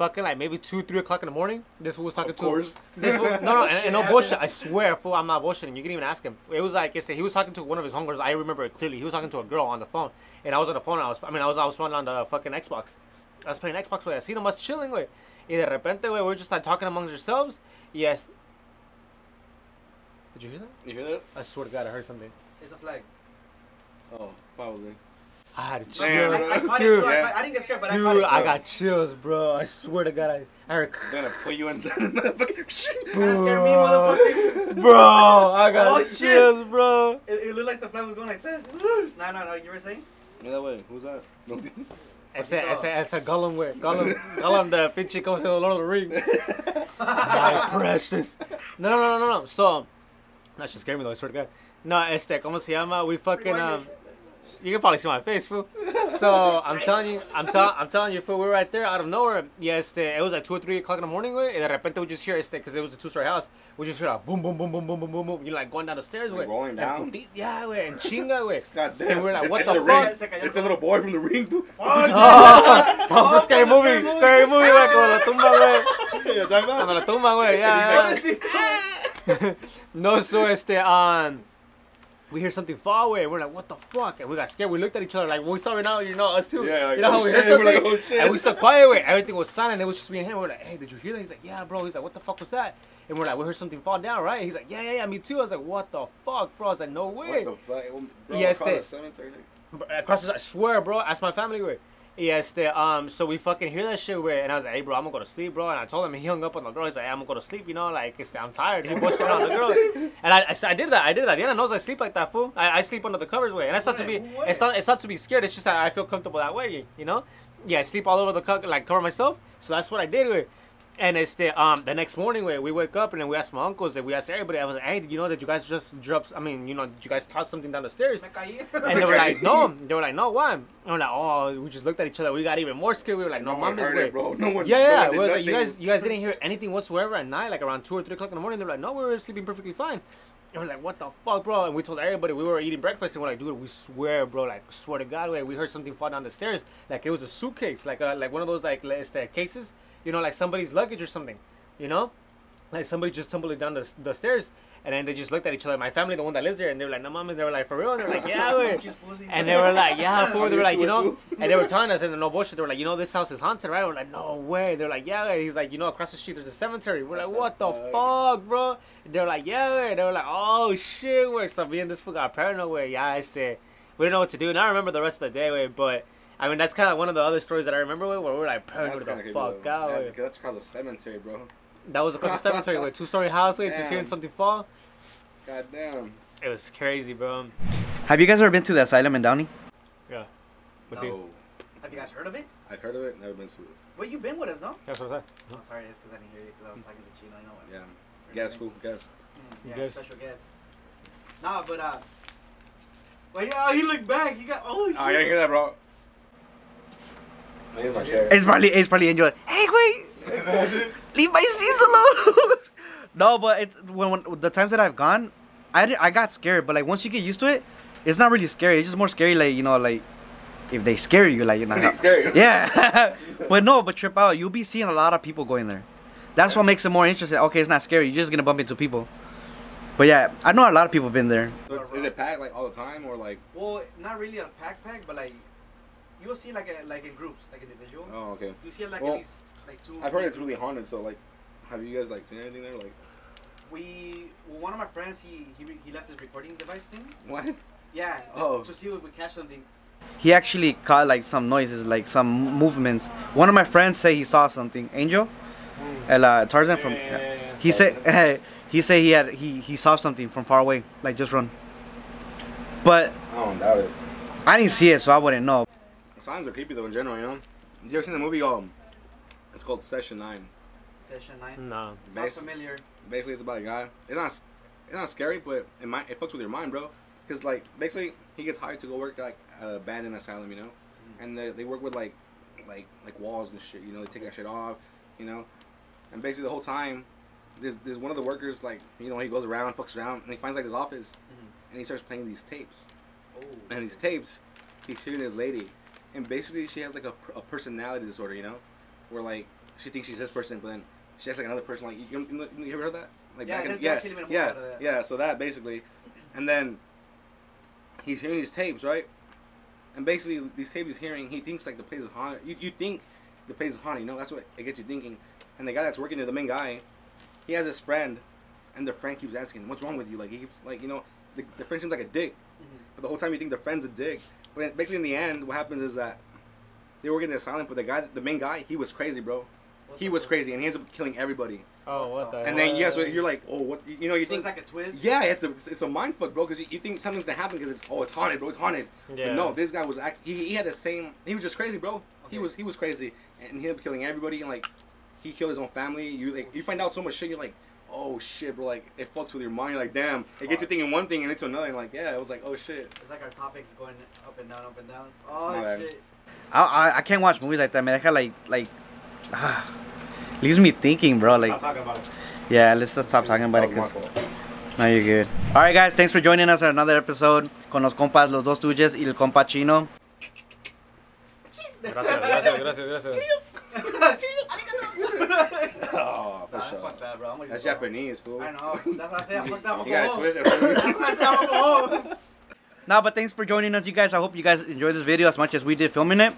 Fucking like maybe two, three o'clock in the morning. This fool was talking Of to course. This fool, no, no, and, and no bullshit. I swear, fool, I'm not bullshitting. You can even ask him. It was like it's he was talking to one of his homegirls. I remember it clearly. He was talking to a girl on the phone, and I was on the phone. I was, I mean, I was, I was playing on the fucking Xbox. I was playing Xbox. Way. I seen him was chilling. Way. Y de repente, way, we were just like talking amongst ourselves. Yes. Did you hear that? You hear that? I swear to God, I heard something. It's a flag. Oh, probably. I had Damn, chills, I, I caught dude. too. I, yeah. I didn't get scared, but I caught Dude. I got chills, bro. I swear to God, I, I heard. They're gonna put you inside the motherfucking. That scared me, motherfucker. Bro, I got Oh, shit. chills, bro. It, it looked like the flag was going like that. No, no, no. You were saying? Yeah, that way. Who's that? No, Ese, ese, ese Gollum, güey. Gollum, Gollum, the pinche, como se llama, Lord of the Rings. My precious. No, no, no, no, no. So, no, she scared me though, I swear to God. No, este, ¿cómo se llama? We fucking, um, you can probably see my face, fool. So, I'm telling you, I'm, tell, I'm telling you, fool, we were right there out of nowhere. Yeah, este, it was like 2 or 3 o'clock in the morning, güey. And de repente we just hear, este, because it was a two-story house, we just hear a boom, boom, boom, boom, boom, boom, boom, boom. You're like going down the stairs, Like güey. rolling down? puti- Yeah, güey, and chinga, güey. God damn. And we're like, what It's the Ring. fuck? It's a little boy from the ring, dude. Oh, from the scary movie, scary movie, güey, cuando la tumba, güey. Yeah, talking Cuando about? la tumban, güey, ya, ya. No, so, este, um, we hear something far away. We're like, what the fuck? And we got scared. We looked at each other like, when we saw it now, you know, us too. Yeah, like, you know how oh we heard shit, we're something? like, oh. And we stuck quiet, way. Everything was silent. It was just me and him. We're like, hey, did you hear that? He's like, yeah, bro. He's like, what the fuck was that? And we're like, we heard something fall down, right? He's like, yeah, yeah, yeah, me too. I was like, what the fuck, bro? I was like, no way. What the fuck? Bro, Yes, across the cemetery. Across the, I swear, bro. Ask my family, way. Yes, the um. So we fucking hear that shit, way. And I was like, hey, bro, I'm gonna go to sleep, bro. And I told him, he hung up on the girl. He's like, hey, I'm gonna go to sleep, you know, like it's, I'm tired. He pushed on the girl, and I, I, I did that. I did that. Diana knows I sleep like that, fool. I, I sleep under the covers, way. And it's not to be, it's not, it's not to be scared. It's just that I feel comfortable that way, you know. Yeah, I sleep all over the co- like cover myself. So that's what I did, way. And it's the um the next morning where we wake up and then we asked my uncles and we asked everybody. I was like, hey, did you know that you guys just dropped? I mean, you know, did you guys tossed something down the stairs? And they were like, no. They were like, no, why? And we're like, oh, we just looked at each other. We got even more scared. We were like, no, No one mames, heard way. bro. No one. Yeah, no yeah. one It did was like, you guys, you guys didn't hear anything whatsoever at night, like around two or three o'clock in the morning. They were like, no, we were sleeping perfectly fine. And we're like, what the fuck, bro? And we told everybody we were eating breakfast, and we're like, dude, we swear, bro, like, swear to God, way, we heard something fall down the stairs, like it was a suitcase, like uh, like one of those like cases, you know, like somebody's luggage or something, you know, like somebody just tumbled down the, the stairs. And then they just looked at each other. My family, the one that lives there, and they were like, "No, mom." and They were like, "For real?" And they were like, "Yeah, way." She's. And they were like, yeah, fool. They were like, you know, and they were telling us, and no bullshit. They were like, you know, this house is haunted, right? We're like, no way. They're like, yeah. He's like, you know, across the street there's a cemetery. We're like, what the fuck, bro? They were like, yeah. They were like, oh shit, way. So me and this fool got paranoid, way. Yeah, este, we didn't know what to do. And I remember the rest of the day, way. But I mean, that's kind of one of the other stories that I remember, where we were like paranoid the fuck out, that's across the cemetery, bro. That was across the cemetery, way. Two story house, way. Just hearing something fall. God damn. It was crazy, bro. Have you guys ever been to the asylum in Downey? Yeah. With No. you. Have you guys heard of it? I've heard of it, never been to it. Wait, you've been with us, no? That's what I said. Oh, sorry, it's because I didn't hear you because I was talking to Chino. I know it. Yeah. Guess, fool, guess. Mm, yeah, Guess. special guest. Nah, but uh. Well, yeah, he looked back. He got oh shit. Oh, I didn't hear that, bro. I need my share. It's probably it's probably Angel. Hey, wait, leave my seats alone. no, but it when, when the times that I've gone, I di- I got scared. But like once you get used to it, it's not really scary. It's just more scary, like you know, like if they scare you, like you know. It's scary. Yeah, but no, but trip out. You'll be seeing a lot of people going there. That's what makes it more interesting. Okay, it's not scary. You're just gonna bump into people. But yeah, I know a lot of people have been there. So is it packed like all the time or like? Well, not really a pack pack, but like you'll see like a, like in groups, like individual. Oh, okay. You see like Well, at least like two. I've heard it's really haunted. So like, have you guys like seen anything there? Like, We well, one of my friends he he, he left his recording device thing. what? Yeah, just Oh. to see if we catch something. He actually caught like some noises, like some movements. One of my friends say he saw something. Angel, El uh, Tarzan from. Yeah, yeah, yeah, yeah. He said he said he had he he saw something from far away, like just run. But I don't doubt it. I didn't see it, so I wouldn't know. Signs are creepy though in general, you know. You ever seen the movie? Um, it's called Session Nine. Session nine. No. Sounds Bas- familiar. Basically, it's about a guy. It's not, it's not scary, but it might it fucks with your mind, bro. Cause like basically he gets hired to go work like at an abandoned asylum, you know, and they, they work with like like like walls and shit. You know, they take that shit off, you know, and basically the whole time, there's there's one of the workers like you know he goes around, fucks around, and he finds like his office, and he starts playing these tapes. Oh. and these tapes, he's hearing his lady, and basically she has like a, a personality disorder, you know, where like she thinks she's this person, but then she has like another person. Like you, you, you ever heard that? Like Yeah, back in, yeah, actually been a movie yeah, that. yeah. So that basically, and then he's hearing these tapes, right? And basically these tapes he's hearing, he thinks like the place is haunted. You, you think the place is haunted, you know? That's what it gets you thinking. And the guy that's working there, the main guy, he has his friend, and the friend keeps asking, "What's wrong with you?" Like he keeps like you know, the, the friend seems like a dick. Mm-hmm. But the whole time you think the friend's a dick. But basically in the end, what happens is that they were getting the asylum, but the guy, the main guy, he was crazy, bro. he was crazy, and he ends up killing everybody. Oh, what the? And then yeah, so you're like, oh, what? You know, you So think it's like a twist. Yeah, it's a it's, it's a mind fuck, bro. Because you, you think something's gonna happen because it's oh it's haunted, bro. It's haunted. Yeah. But no, this guy was act. He, he had the same. He was just crazy, bro. He was he was crazy, and he ended up killing everybody. And like, he killed his own family. You like you find out so much shit. You're like, oh shit, bro. Like it fucks with your mind. You're like, damn. It gets you thinking one thing and into another. And like, yeah, it was like, oh shit. It's like our topics going up and down, up and down. Oh shit. I, I I can't watch movies like that, man. That like like ah, leaves me thinking, bro. Like Stop talking about it. yeah, let's just stop talking about it. That was 'cause- my fault. No, you're good. All right, guys. Thanks for joining us on another episode con los compas, los dos tuyos y el compa chino. Gracias, gracias, gracias, gracias. Oh, for Nah, sure. Fuck that, bro. I'm gonna That's go. Japanese, fool. I know. That's why I say I fucked that. I'm You gotta gonna twist it. home. That's why I'm gonna go home. No, but thanks for joining us, you guys. I hope you guys enjoyed this video as much as we did filming it.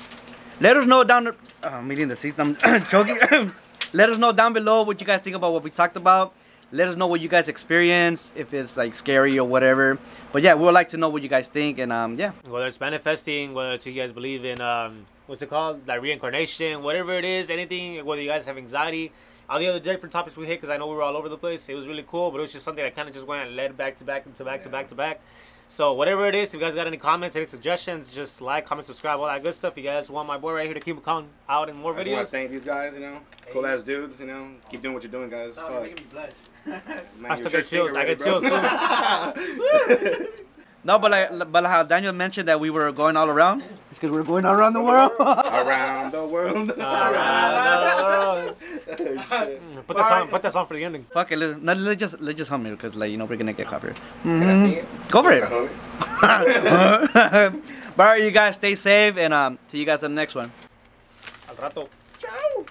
Let us know down. The, uh, I'm eating the seats. I'm joking. Let us know down below what you guys think about what we talked about. Let us know what you guys experienced, if it's like scary or whatever. But yeah, we would like to know what you guys think, and um, yeah. Whether it's manifesting, whether it's you guys believe in um, what's it called, like reincarnation, whatever it is, anything. Whether you guys have anxiety. All the other different topics we hit, because I know we were all over the place. It was really cool, but it was just something that kind of just went and led back to back to back to back to back. So whatever it is, if you guys got any comments, any suggestions, just like, comment, subscribe, all that good stuff. You guys want my boy right here to keep coming out in more videos? I just want videos. to thank these guys, you know, cool ass dudes, you know, keep doing what you're doing, guys. Stop, you're Fuck. making me blush. Man, I still get shirt's chills. I finger get ready, chills bro. too. No, but like, but how Daniel mentioned that we were going all around. It's because we're going all around the world. Around the world. Uh, Shit. put that song. Put that song for the ending. Fuck it. Let's, no, let's just let's just hum it because like you know we're gonna get copyright. Can I see it? Go for it. But all right, you guys stay safe and um, see you guys on the next one. Al rato. Ciao.